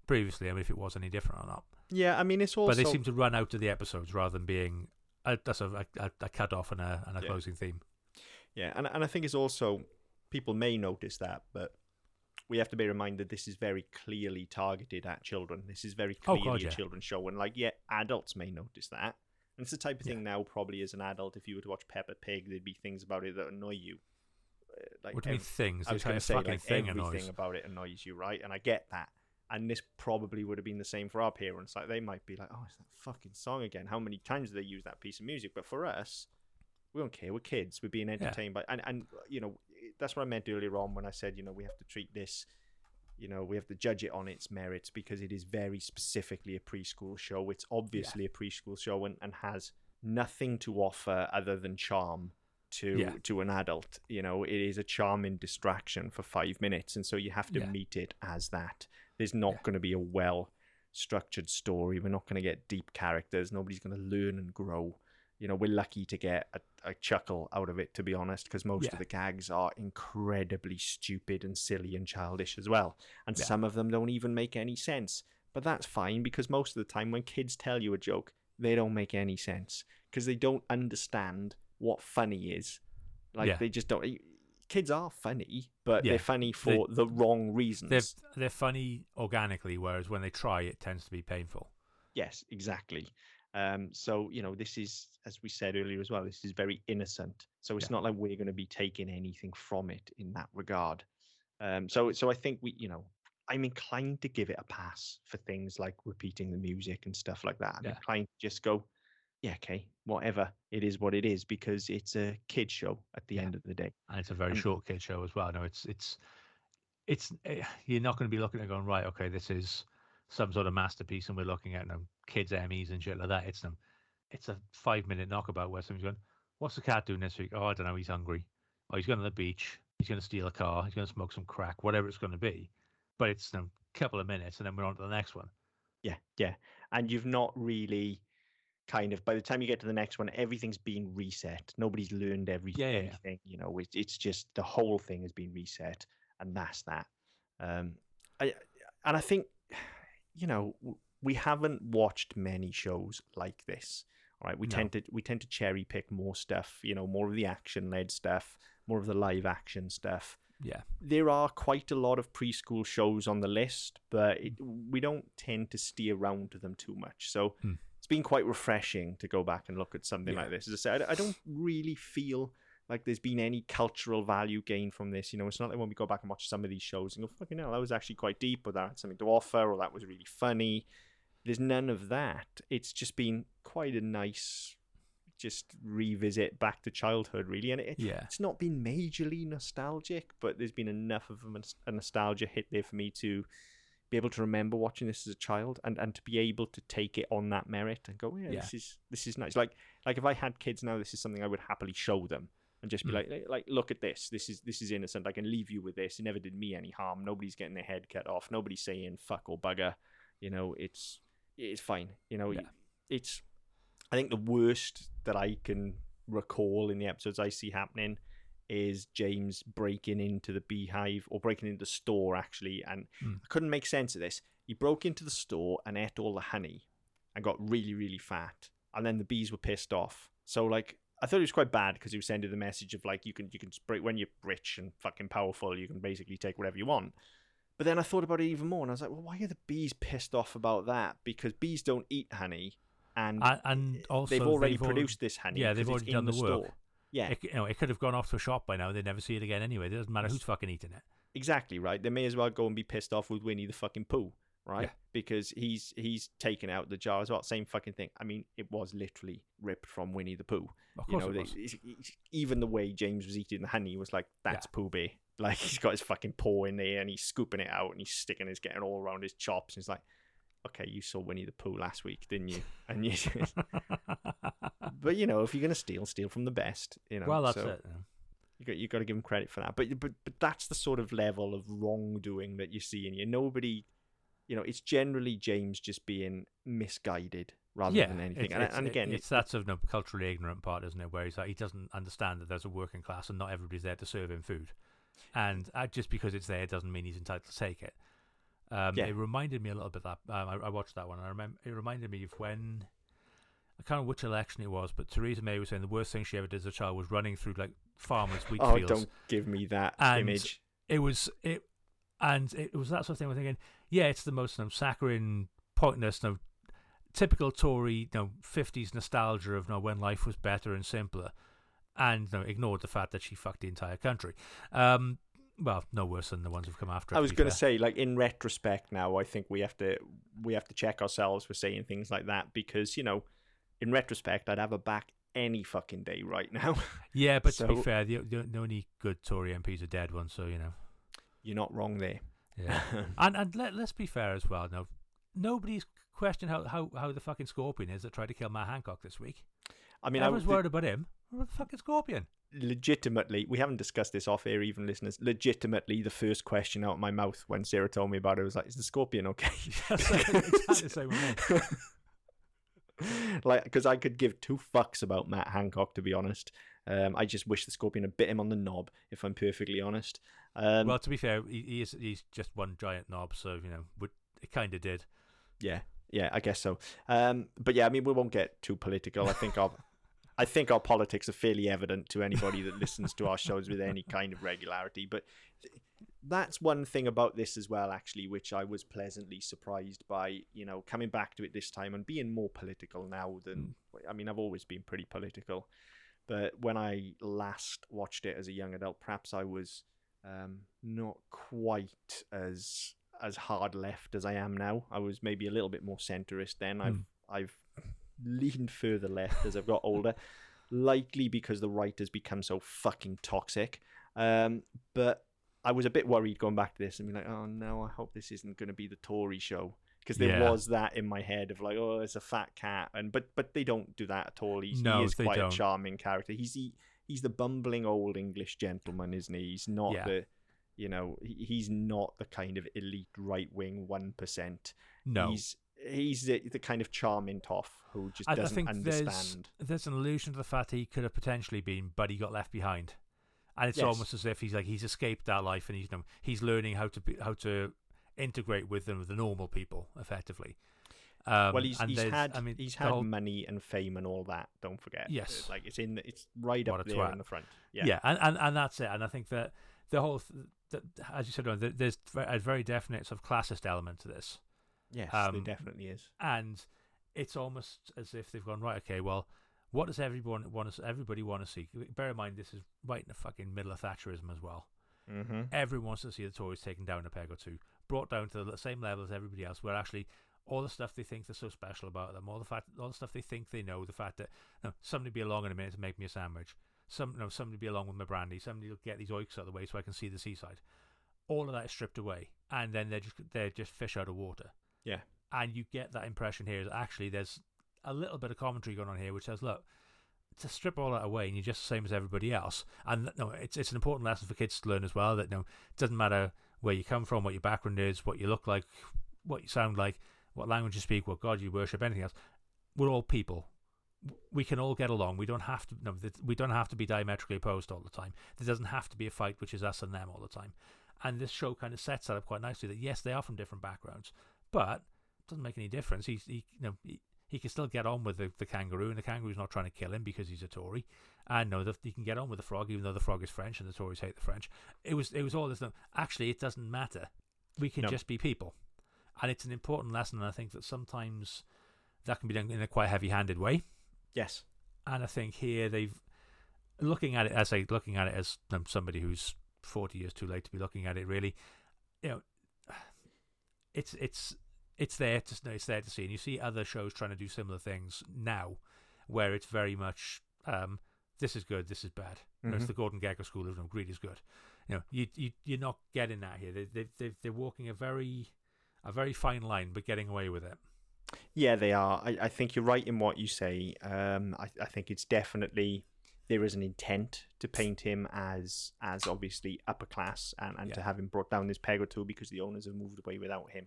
previously. I mean, if it was any different or not. Yeah, I mean it's also but they seem to run out of the episodes rather than being a, that's a, a, a cut off and a and a Yeah. closing theme. Yeah, and and I think it's also people may notice that, but we have to be reminded this is very clearly targeted at children. This is very Oh, clearly God, a yeah. children's show, and like yeah, adults may notice that. And it's the type of Yeah. thing now, probably as an adult, if you were to watch Peppa Pig, there'd be things about it that annoy you. Uh, Like what do you mean things? I was going to say fucking like thing everything annoys. about it annoys you, right? And I get that. And this probably would have been the same for our parents. Like they might be like, "Oh, it's that fucking song again. How many times do they use that piece of music?" But for us, we don't care. We're kids. We're being entertained by, and and you know that's what I meant earlier on when I said you know we have to treat this, you know, we have to judge it on its merits because it is very specifically a preschool show. It's obviously a preschool show and, and has nothing to offer other than charm to Yeah. to an adult. You know, it is a charming distraction for five minutes, and so you have to Yeah. meet it as that. There's not Yeah. going to be a well structured story. We're not going to get deep characters. Nobody's going to learn and grow. You know, we're lucky to get a, a chuckle out of it, to be honest, because most Yeah. of the gags are incredibly stupid and silly and childish as well. And Yeah. some of them don't even make any sense. But that's fine because most of the time when kids tell you a joke, they don't make any sense because they don't understand what funny is. Like Yeah. they just don't. Kids are funny, but they're funny for the wrong reasons. They're they're funny organically, whereas when they try, it tends to be painful. Yes, exactly. Um, so you know, this is, as we said earlier as well, this is very innocent. So it's Yeah. not like we're going to be taking anything from it in that regard. Um, so so I think we, you know, I'm inclined to give it a pass for things like repeating the music and stuff like that. I'm Yeah. inclined to just go, yeah, okay, whatever. It is what it is because it's a kid show at the Yeah. end of the day. and it's a very short kid show as well. No, it's it's it's eh, you're not going to be looking at going right. Okay, this is some sort of masterpiece, and we're looking at them kids Emmys and shit like that. It's them. It's a five minute knockabout where somebody's going, "What's the cat doing this week? Oh, I don't know. He's hungry. Oh, he's going to the beach. He's going to steal a car. He's going to smoke some crack. Whatever it's going to be." But it's a couple of minutes, and then we're on to the next one. Yeah, yeah. And you've not really kind of by the time you get to the next one, everything's been reset. Nobody's learned every Yeah, yeah, anything. You know, it's it's just the whole thing has been reset, and that's that. Um, I and I think, you know, we haven't watched many shows like this. All right, we No. tend to we tend to cherry pick more stuff. You know, more of the action led stuff, more of the live action stuff Yeah, there are quite a lot of preschool shows on the list, but it, we don't tend to steer around to them too much. So Hmm. it's been quite refreshing to go back and look at something Yeah. like this. As I said, I don't really feel like there's been any cultural value gained from this. You know, it's not like when we go back and watch some of these shows and go, fucking hell, that was actually quite deep, or that had something to offer, or that was really funny. There's none of that. It's just been quite a nice, just revisit back to childhood, really. And it, yeah, it's not been majorly nostalgic, but there's been enough of a, nostalgia hit there for me to be able to remember watching this as a child and, and to be able to take it on that merit and go, yeah, Yeah. this is this is nice. Like like if I had kids now, this is something I would happily show them and just be Mm. like, like like look at this. This is this is innocent. I can leave you with this. It never did me any harm. Nobody's getting their head cut off. Nobody's saying fuck or bugger. You know, it's it's fine. You know, Yeah. it's I think the worst that I can recall in the episodes I see happening is James breaking into the beehive or breaking into the store actually, and Hmm. I couldn't make sense of this. He broke into the store and ate all the honey and got really, really fat, and then the bees were pissed off. So like. I thought it was quite bad because he was sending the message of like you can you can break when you're rich and fucking powerful you can basically take whatever you want. But then I thought about it even more and I was like, well, why are the bees pissed off about that? Because bees don't eat honey, and and, and also they've already they've already- produced this honey. yeah, they've already done in the work. store. Yeah, It, you know, it could have gone off to a shop by now. They'd never see it again anyway. It doesn't matter who's fucking eating it. exactly right. They may as well go and be pissed off with Winnie the fucking Pooh, right? Yeah. Because he's he's taken out the jar as well. Same fucking thing. I mean, it was literally ripped from Winnie the Pooh. Of You course know, it they- was. it's- it's- even the way James was eating the honey was like, that's Pooh Bear. Like he's got his fucking paw in there and he's scooping it out and he's sticking his getting all around his chops. And it's like, okay, you saw Winnie the Pooh last week, didn't you? And you, but you know, if you're gonna steal, steal from the best. You know. well, that's so it. yeah. You got you got to give him credit for that. But but but that's the sort of level of wrongdoing that you see in here. Nobody, you know, it's generally James just being misguided rather yeah, than anything. It's, and, it's- and again, it's that sort of no, culturally ignorant part, isn't it? Where he's like, he doesn't understand that there's a working class and not everybody's there to serve him food, and uh, just because it's there doesn't mean he's entitled to take it. Um, Yeah. It reminded me a little bit that um, I, I watched that one. And I remember it reminded me of when I can't remember which election it was, but Theresa May was saying the worst thing she ever did as a child was running through like farmers' wheat oh, fields. don't give me that And- image. It was it, and it was that sort of thing. We're thinking, yeah, it's the most you know, saccharine, pointless, you know, typical Tory, you know, fifties nostalgia of you know, when life was better and simpler, and ignored the fact that she fucked the entire country. Um, well, no worse than the ones who've come after. her, I was going to say, like in retrospect, now I think we have to we have to check ourselves for saying things like that because you know, in retrospect, I'd have her back any fucking day right now. yeah, but to be fair, the, the, the only good Tory MPs are dead ones, so you know, You're not wrong there. yeah. and and let, let's be fair as well. No, nobody's questioned how, how, how the fucking Scorpion is that tried to kill Matt Hancock this week. I mean, I was worried about him. What the fuck is Scorpion? legitimately, we haven't discussed this off air, even listeners. Legitimately, the first question out of my mouth when Sarah told me about it was like, "Is the scorpion okay?" exactly the same like, because I could give two fucks about Matt Hancock, to be honest. Um, I just wish the scorpion had bit him on the knob, if I'm perfectly honest. Um, well, to be fair, he, he is he's just one giant knob, so you know, would, it kind of did. yeah, yeah, I guess so. Um, but yeah, I mean, we won't get too political. I think our, I think our politics are fairly evident to anybody that listens to our shows with any kind of regularity. But that's one thing about this as well, actually, which I was pleasantly surprised by. You know, coming back to it this time and being more political now than I mean, I've always been pretty political, but when I last watched it as a young adult, perhaps I was um, not quite as as hard left as I am now. I was maybe a little bit more centrist then. I've I've leaned further left as I've got older, likely because the right has become so fucking toxic. Um, but I was a bit worried going back to this and be like, oh no, I hope this isn't going to be the Tory show. Because there Yeah. was that in my head of like, oh, it's a fat cat, and but but they don't do that at all. He's, No, he is quite don't. a charming character. He's the he's the bumbling old English gentleman, isn't he? He's not Yeah. the you know he's not the kind of elite right wing one percent. No, He's he's the, the kind of charming toff who just I, I doesn't think understand. there's an allusion to the fact he could have potentially been, but he got left behind, and it's Yes. almost as if he's like he's escaped that life and he's you know, he's learning how to be how to integrate with them with the normal people effectively. Um, well, he's he's had I mean, he's had whole- money and fame and all that. Don't forget. Yes. Uh, like it's in it's right What up there twat. in the front. Yeah, yeah, and, and and that's it. And I think that the whole, th- that, as you said, there's a very definite sort of classist element to this. Yes, there Um, definitely is. and it's almost as if they've gone right. Okay, well, what does everyone want to? Everybody want to see? Bear in mind, this is right in the fucking middle of Thatcherism as well. Mm-hmm. Everyone wants to see the Tories taken down a peg or two, brought down to the same level as everybody else. Where actually, all the stuff they think they're so special about them, all the fact, all the stuff they think they know, the fact that somebody be along in a minute to make me a sandwich, some, know, somebody be along with my brandy, somebody will get these oiks out of the way so I can see the seaside. All of that is stripped away, and then they're just they're just fish out of water Yeah, and you get that impression here. Is actually there's a little bit of commentary going on here which says look to strip all that away and you're just the same as everybody else. And no it's it's an important lesson for kids to learn as well that no it doesn't matter where you come from what your background is what you look like what you sound like what language you speak what god you worship anything else. We're all people. We can all get along. We don't have to no, we don't have to be diametrically opposed all the time. There doesn't have to be a fight which is us and them all the time. And this show kind of sets that up quite nicely that yes they are from different backgrounds but it doesn't make any difference. He's he you know he, he can still get on with the, the kangaroo, and the kangaroo's not trying to kill him because he's a Tory. And no, that he can get on with the frog, even though the frog is French, and the Tories hate the French. It was it was all this. Actually, it doesn't matter. We can No. just be people, and it's an important lesson. And I think that sometimes that can be done in a quite heavy-handed way. yes, And I think here they've looking at it as a looking at it as um, somebody who's forty years too late to be looking at it. Really, you know, it's it's it's there to it's there to see, and you see other shows trying to do similar things now, where it's very much um, this is good, this is bad. Know, it's the Gordon Gekko school of greed is good. You know, you you you're not getting that here. They they they they're walking a very a very fine line, but getting away with it. Yeah, they are. I, I think you're right in what you say. Um, I, I think it's definitely there is an intent to paint him as as obviously upper class and, and to have him brought down this peg or two because the owners have moved away without him.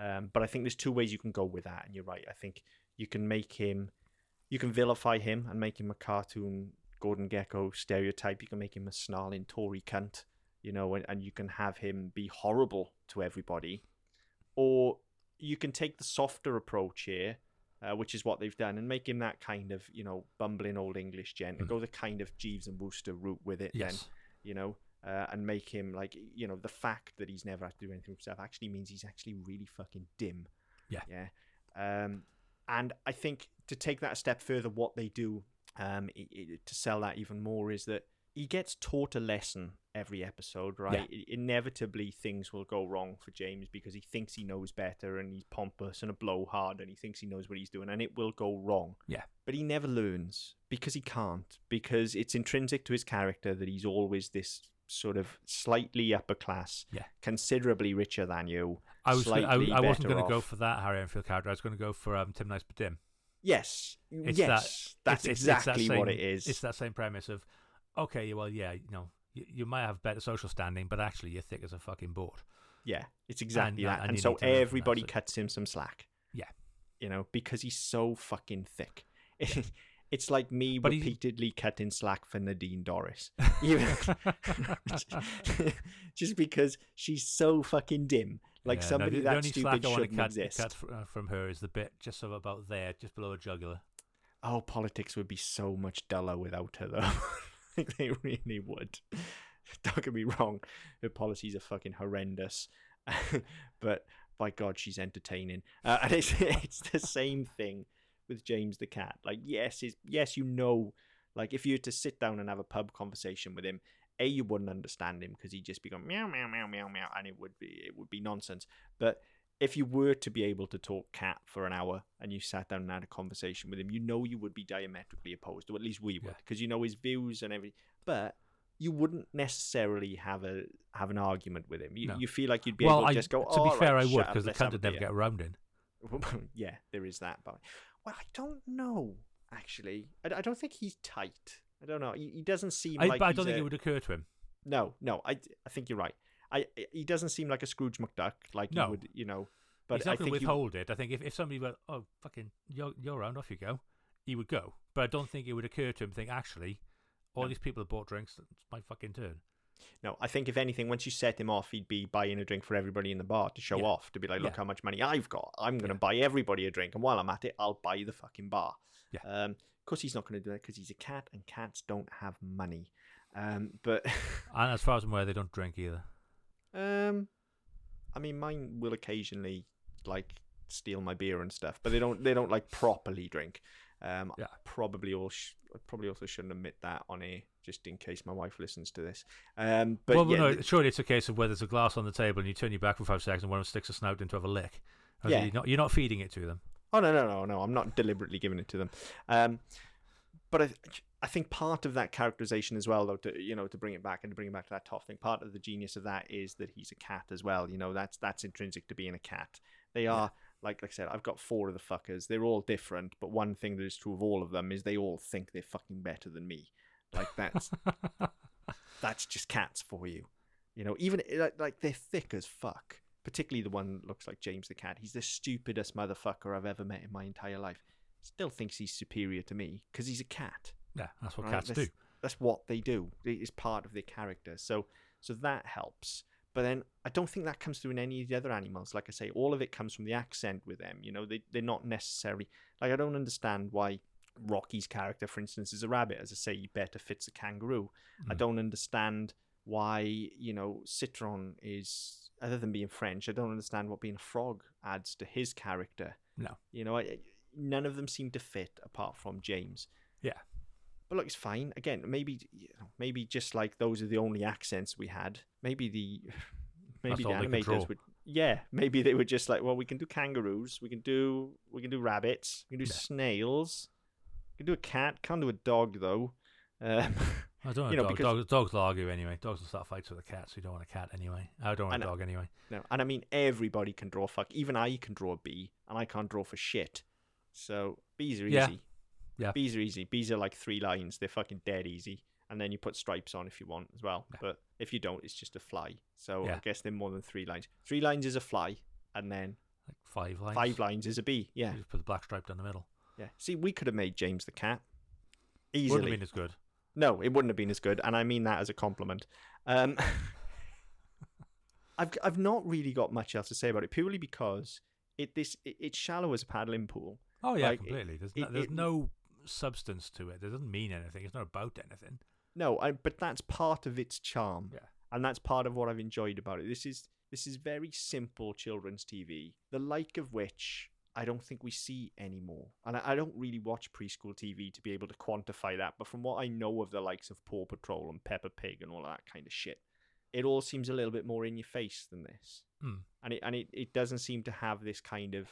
Um, but I think there's two ways you can go with that, and you're right. I think you can make him, you can vilify him and make him a cartoon Gordon Gekko stereotype. You can make him a snarling Tory cunt, you know, and, and you can have him be horrible to everybody, or you can take the softer approach here, uh, which is what they've done, and make him that kind of you know bumbling old English gent, and Mm. go the kind of Jeeves and Wooster route with it. Then you know, uh, and make him like you know the fact that he's never had to do anything himself actually means he's actually really fucking dim. Yeah. Yeah. Um, and I think to take that a step further, what they do um, i i to sell that even more is that he gets taught a lesson every episode, right? I- Inevitably, things will go wrong for James because he thinks he knows better and he's pompous and a blowhard and he thinks he knows what he's doing and it will go wrong. Yeah. But he never learns because he can't, because it's intrinsic to his character that he's always this sort of slightly upper class, Yeah. considerably richer than you. I was. I, I wasn't going to go for that Harry Enfield character. I was going to go for um, Tim Nice but Dim. Yes, It's yes, that- that's It's- it's- it's that exactly what it is. It's that same premise of, okay, well, yeah, you know, you, you might have better social standing, but actually you're thick as a fucking board. Yeah, it's exactly And, that. and And, so need to learn from that, everybody cuts him some slack. Yeah. You know, because he's so fucking thick. it's like me But he- repeatedly cutting slack for Nadine Dorries. Just because she's so fucking dim. Like Yeah, somebody the, the that only stupid slack I want to shouldn't cut, exist. cut fr- uh, from her is the bit just about there, just below her jugular. Oh, politics would be so much duller without her, though. Like they really would. Don't get me wrong, her policies are fucking horrendous, but by God, she's entertaining. Uh, and it's it's the same thing with James the cat. Like, yes, is yes, you know, like if you were to sit down and have a pub conversation with him, a you wouldn't understand him because he'd just be going meow meow meow meow meow, and it would be it would be nonsense. But if you were to be able to talk cat for an hour and you sat down and had a conversation with him, you know you would be diametrically opposed, or at least we would, Yeah. because you know his views and everything. But you wouldn't necessarily have a have an argument with him. You, No. you feel like you'd be well, able to I, just go. to "Oh, be all fair, I would because the cunt would never get around in. yeah, there is that. But well, I don't know. Actually, I, I don't think he's tight. I don't know. He, he doesn't seem I, like. but I don't think a- it would occur to him. No, no. I I think you're right. I he doesn't seem like a Scrooge McDuck. Like No. he would, you know. But He's I not going think to you- withhold it. I think if, if somebody went, oh, fucking, you're, you're around, off you go, he would go. But I don't think it would occur to him, think, actually, all No. these people have bought drinks, it's my fucking turn. No, I think if anything, once you set him off, he'd be buying a drink for everybody in the bar to show Yeah. off, to be like, look Yeah. how much money I've got. I'm going to Yeah. buy everybody a drink, and while I'm at it, I'll buy the fucking bar. Yeah. Um, of course, he's not going to do that because he's a cat, and cats don't have money. Um, but And as far as I'm aware, they don't drink either. Um, I mean, mine will occasionally like steal my beer and stuff, but they don't. They don't like properly drink. Um, Yeah. probably all. Sh- I probably also shouldn't admit that on air, just in case my wife listens to this. Um, but well, yeah, no, th- surely it's a case of where there's a glass on the table and you turn your back for five seconds and one of them sticks a snout in to have a lick. Yeah. You're not, you're not feeding it to them. Oh no no no no! I'm not deliberately giving it to them, um, but I I think part of that characterization as well, though, to you know, to bring it back and to bring it back to that top thing, part of the genius of that is that he's a cat as well. You know, that's that's intrinsic to being a cat. They are like like I said, I've got four of the fuckers. They're all different, but one thing that is true of all of them is they all think they're fucking better than me. Like that's that's just cats for you. You know, even eh, like, like they're thick as fuck. Particularly the one that looks like James the cat. He's the stupidest motherfucker I've ever met in my entire life. Still thinks he's superior to me because he's a cat. Yeah, that's what right? cats do. that's, That's what they do. It is part of their character. So so that helps. But then I don't think that comes through in any of the other animals. Like I say, all of it comes from the accent with them. You know, they they're not necessarily like I don't understand why Rocky's character, for instance, is a rabbit. As I say, he better fits a kangaroo. I Mm. don't understand why you know Citron is other than being French. I don't understand what being a frog adds to his character. No. you know, I, none of them seem to fit apart from James. Yeah. But look, it's fine. Again, maybe you know, maybe just like those are the only accents we had. Maybe the maybe the all they could draw. animators would. Yeah, maybe they were just like, well, we can do kangaroos, we can do we can do rabbits, we can do Yeah. snails, we can do a cat. Can't do a dog though. Um, I don't want You know, a dog. because- Dogs, dogs will argue anyway. Dogs will start fights with a cat, so you don't want a cat anyway. I don't want a dog anyway. No, and I mean everybody can draw fuck. Even I can draw a bee, and I can't draw for shit. So bees are Yeah. easy. Yeah. Bees are easy. Bees are like three lines. They're fucking dead easy. And then you put stripes on if you want as well. Yeah. But if you don't, it's just a fly. So I guess they're more than three lines. Three lines is a fly, and then Like five lines. five lines is a bee. Yeah, You just put the black stripe down the middle. yeah. See, we could have made James the cat Easily. Wouldn't have been as good. No, it wouldn't have been as good, and I mean that as a compliment. Um, I've I've not really got much else to say about it, purely because it this it, it's shallow as a paddling pool. Oh yeah, Like, completely. There's it- no, there's it- no substance to it. It doesn't mean anything. It's not about anything. No, I, but that's part of its charm, Yeah. and that's part of what I've enjoyed about it. This is this is very simple children's TV, the like of which I don't think we see anymore. And I, I don't really watch preschool TV to be able to quantify that, but from what I know of the likes of Paw Patrol and Peppa Pig and all that kind of shit, it all seems a little bit more in your face than this. Hmm. And it and it, it doesn't seem to have this kind of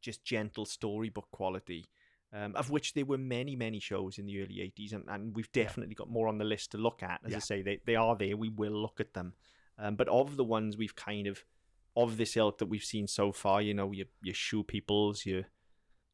just gentle storybook quality. Um, of which there were many, many shows in the early 80s, and, and we've definitely got more on the list to look at. As I say, they, they are there. We will look at them. Um, but of the ones we've kind of, of this ilk that we've seen so far, you know, your, your shoe peoples, your,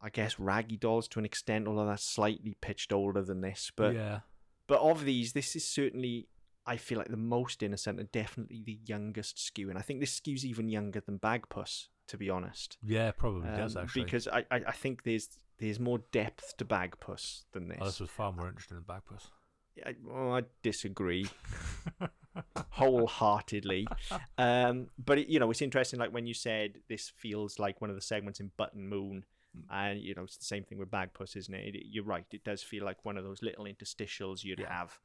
I guess, raggy dolls to an extent, although that's slightly pitched older than this. But yeah, but of these, this is certainly, I feel like the most innocent and definitely the youngest skew. And I think this skew's even younger than Bagpuss, to be honest. yeah, probably does Um, actually. Because I, I, I think there's there's more depth to Bagpuss than this. oh, this was far more interesting than Bagpuss. I, well, I disagree wholeheartedly. Um, but it, you know, it's interesting. Like when you said this feels like one of the segments in Button Moon, Mm. and you know, it's the same thing with Bagpuss, isn't it? it? You're right. It does feel like one of those little interstitials you'd Yeah. have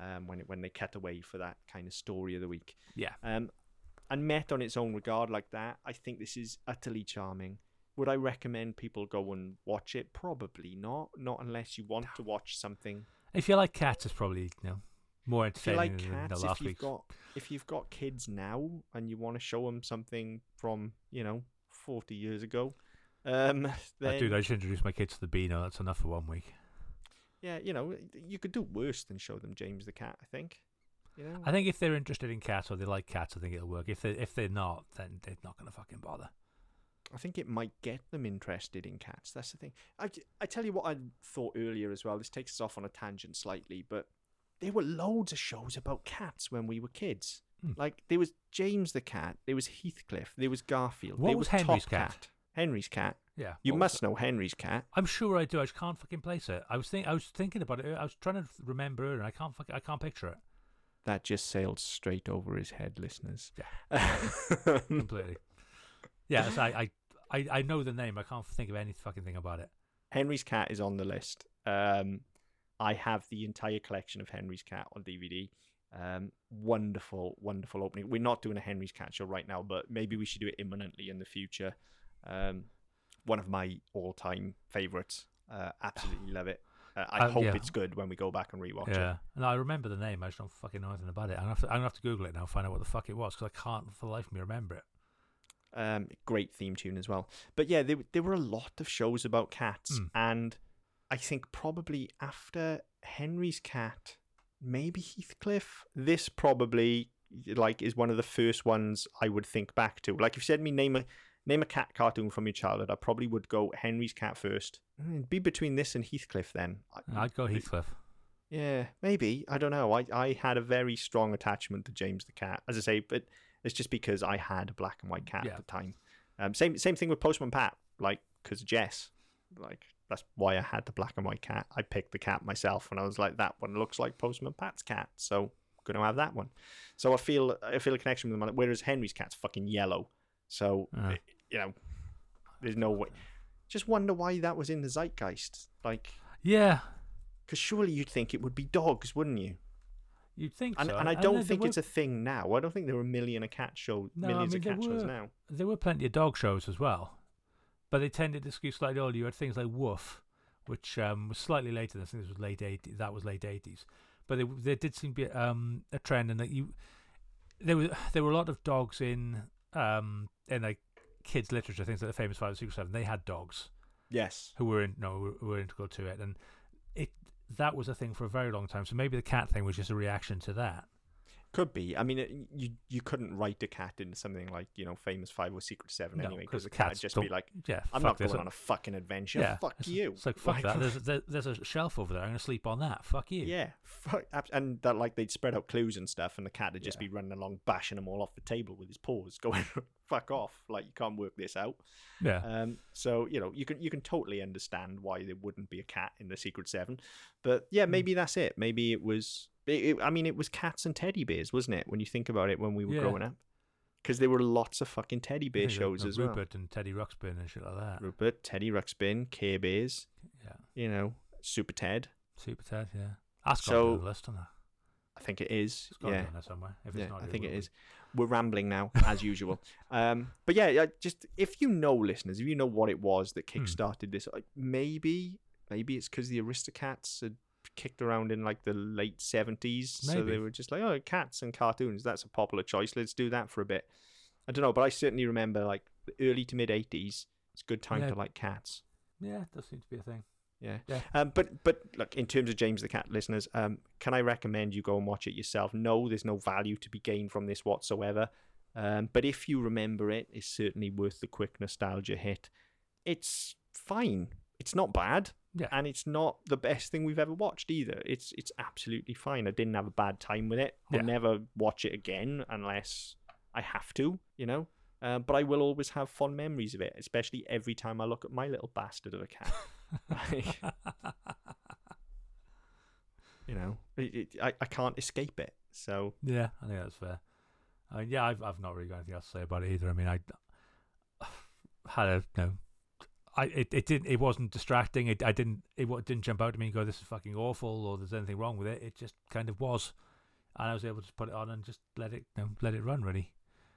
um, when it, when they cut away for that kind of story of the week. Yeah, Um, and met on its own regard like that, I think this is utterly charming. Would I recommend people go and watch it? Probably not. Not unless you want to watch something if you like cats, it's probably you know more if you entertaining like than cats, the if last you've week's. got if you've got kids now and you want to show them something from you know forty years ago, um, then dude, I just introduced my kids to the Beano. That's enough for one week. yeah, you know you could do worse than show them James the cat. I think. You know, I think if they're interested in cats or they like cats, I think it'll work. If they if they're not, then they're not gonna fucking bother. I think it might get them interested in cats. That's the thing. I, I tell you what I thought earlier as well. This takes us off on a tangent slightly, but there were loads of shows about cats when we were kids. Hmm. Like there was James the cat, there was Heathcliff, there was Garfield, What there was was, Henry's Top cat? Henry's cat. Yeah, You must know Henry's cat. I'm sure I do. I just can't fucking place it. I was think I was thinking about it. I was trying to remember it, and I can't. Fuck, I can't picture it That just sailed straight over his head, listeners. Yeah, completely. yeah, so I, I, I, I know the name. I can't think of any fucking thing about it. Henry's cat is on the list. Um, I have the entire collection of Henry's cat on DVD. Um, wonderful, wonderful opening. We're not doing a Henry's cat show right now, but maybe we should do it imminently in the future. Um, one of my all-time favorites. Uh, absolutely love it. Uh, I Uh, hope yeah. it's good when we go back and rewatch it. yeah, and I remember the name. I just don't fucking know anything about it. I'm gonna have to, I'm gonna have to Google it now, find out what the fuck it was, because I can't for the life of me remember it. Um, great theme tune as well. But yeah, there there were a lot of shows about cats, Mm. and I think probably after Henry's cat, maybe Heathcliff. This probably like is one of the first ones I would think back to. Like if you said me name a name a cat cartoon from your childhood, I probably would go Henry's cat first. Mm, It'd be between this and Heathcliff then. I- I'd go Heathcliff. yeah, maybe. I don't know. I, I had a very strong attachment to James the cat. As I say, but it's just because I had a black and white cat Yeah. at the time. Um, same same thing with Postman Pat. Like, because Jess, like that's why I had the black and white cat. I picked the cat myself, and I was like, that one looks like Postman Pat's cat, so I'm gonna have that one. So I feel I feel a connection with them. Whereas Henry's cat's fucking yellow, so Uh. you know, there's no way. Just wonder why that was in the zeitgeist. Like, Yeah, because surely you'd think it would be dogs, wouldn't you? you'd think And, so. and I don't there think were- it's a thing now. I don't think there are a million of cat show, No, I millions mean, of cat shows now. there were plenty of dog shows as well, but they tended to skew slightly older. You had things like Woof, which um, was slightly later. I think this was late 80s. That was late 80s. But there, there did seem to be um, a trend, and that you there were there were a lot of dogs in um, in like kids literature, things like the famous Five, Secret Seven. They had dogs Yes. who were in no who were integral to it, and it that was a thing for a very long time. So maybe the cat thing was just a reaction to that. Could be. I mean, it, you you couldn't write a cat into something like you know famous five or Secret Seven No, anyway, 'cause because the cat would just be like, Yeah, "I'm not this. going on a fucking adventure. Yeah, fuck it's, you." It's like fuck Like, that. There's, there, there's a shelf over there. I'm gonna sleep on that. Fuck you. Yeah, fuck, and that like they'd spread out clues and stuff, and the cat would just Yeah. be running along, bashing them all off the table with his paws, going "fuck off!" Like you can't work this out. Yeah. Um, so you know you can you can totally understand why there wouldn't be a cat in the Secret Seven, but yeah, Hmm. maybe that's it. Maybe it was. It, it- I mean, it was cats and teddy bears, wasn't it? When you think about it, when we were Yeah. growing up, because there were lots of fucking teddy bear shows as well. Rupert and Teddy Ruxpin and shit like that. Rupert, Teddy Ruxpin, Care Bears, Yeah. you know, Super Ted. Super Ted. Yeah. That's got So- the list, isn't it? I think it is. It's got to yeah. be there somewhere. If yeah, it's not, I think it is. We're rambling now, as usual. Um, but yeah, yeah, just if you know, listeners, if you know what it was that Hmm. kickstarted this, uh, maybe maybe it's because the Aristocats had kicked around in like the late seventies, so they were just like, oh, cats and cartoons. That's a popular choice. Let's do that for a bit. I don't know, but I certainly remember like the early to mid eighties. It's a good time Yeah. to like cats. Yeah, it does seem to be a thing. Yeah. Yeah. Um, but but look, in terms of James the Cat listeners, um, can I recommend you go and watch it yourself? No, there's no value to be gained from this whatsoever. Um, but if you remember it, it's certainly worth the quick nostalgia hit. It's fine. It's not bad. Yeah. And it's not the best thing we've ever watched either. It's it's absolutely fine. I didn't have a bad time with it. I'll Yeah. never watch it again unless I have to, you know. Uh, but I will always have fond memories of it, especially every time I look at my little bastard of a cat. Like, you know, it, it, I, I can't escape it. So Yeah, I think that's fair. I mean, yeah, I've I've not really got anything else to say about it either. I mean, I had a you know, I it, it didn't it wasn't distracting. It I didn't it wa- didn't jump out to me and go this is fucking awful or there's anything wrong with it. It just kind of was, and I was able to put it on and just let it you know, let it run really.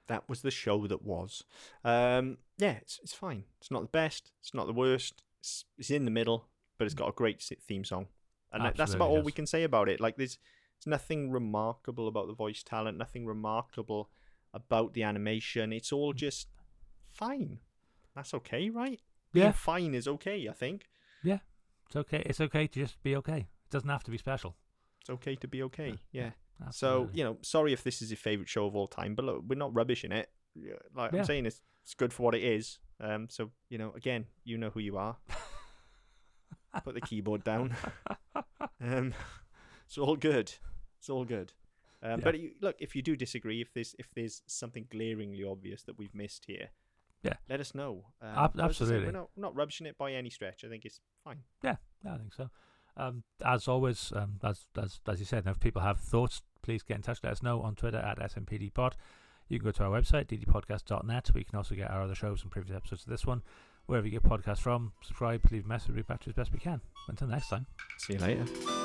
that was the show that was. Um, yeah, it's, it's fine. It's not the best. It's not the worst. It's, it's in the middle, but it's got a great theme song, and that, that's about Absolutely all we can say about it. Like there's, there's nothing remarkable about the voice talent. Nothing remarkable about the animation. It's all Mm. just fine. That's okay, right? Being Yeah, fine is okay. I think Yeah. it's okay. It's okay to just be okay. It doesn't have to be special. it's okay to be okay. Yeah, Yeah. So you know, sorry if this is your favorite show of all time, but look, we're not rubbishing it. Like Yeah. I'm saying, it's it's good for what it is. Um, so you know, again, you know who you are. Put the keyboard down. um, it's all good. It's all good. Um, Yeah. But you, look, if you do disagree, if there's if there's something glaringly obvious that we've missed here, Yeah. let us know. Um, Ab- but say, absolutely. we're not we're not rubbishing it by any stretch. I think it's fine. Yeah, I think so. Um, as always, um, as as as you said, if people have thoughts, please get in touch. Let us know on Twitter at SMPDPod. You can go to our website, ddpodcast.net, where you can also get our other shows and previous episodes of this one. Wherever you get podcasts from, subscribe, leave a message, read back to as best we can. Until next time. See you later.